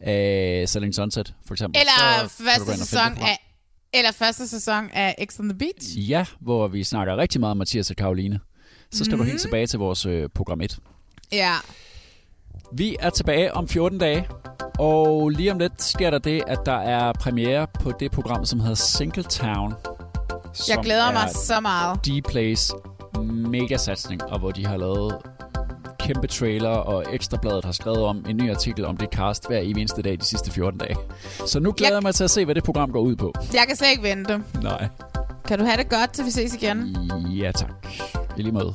af Selling Sunset, for eksempel. Eller så første sæson af eller første sæson af X on the Beach. Ja, hvor vi snakker rigtig meget om Mathias og Karoline. Så skal mm. du Mhm. helt tilbage til vores øh, program 1. Ja. Vi er tilbage om 14 dage, og lige om lidt sker der det, at der er premiere på det program, som hedder Singletown. Jeg som glæder er mig så meget. D-Plays mega satsning, og hvor de har lavet kæmpe trailer, og Ekstrabladet har skrevet om en ny artikel om det cast hver eneste dag de sidste 14 dage. Så nu glæder jeg mig til at se, hvad det program går ud på. Jeg kan slet ikke vente. Nej. Kan du have det godt, til vi ses igen? Ja tak. I lige måde.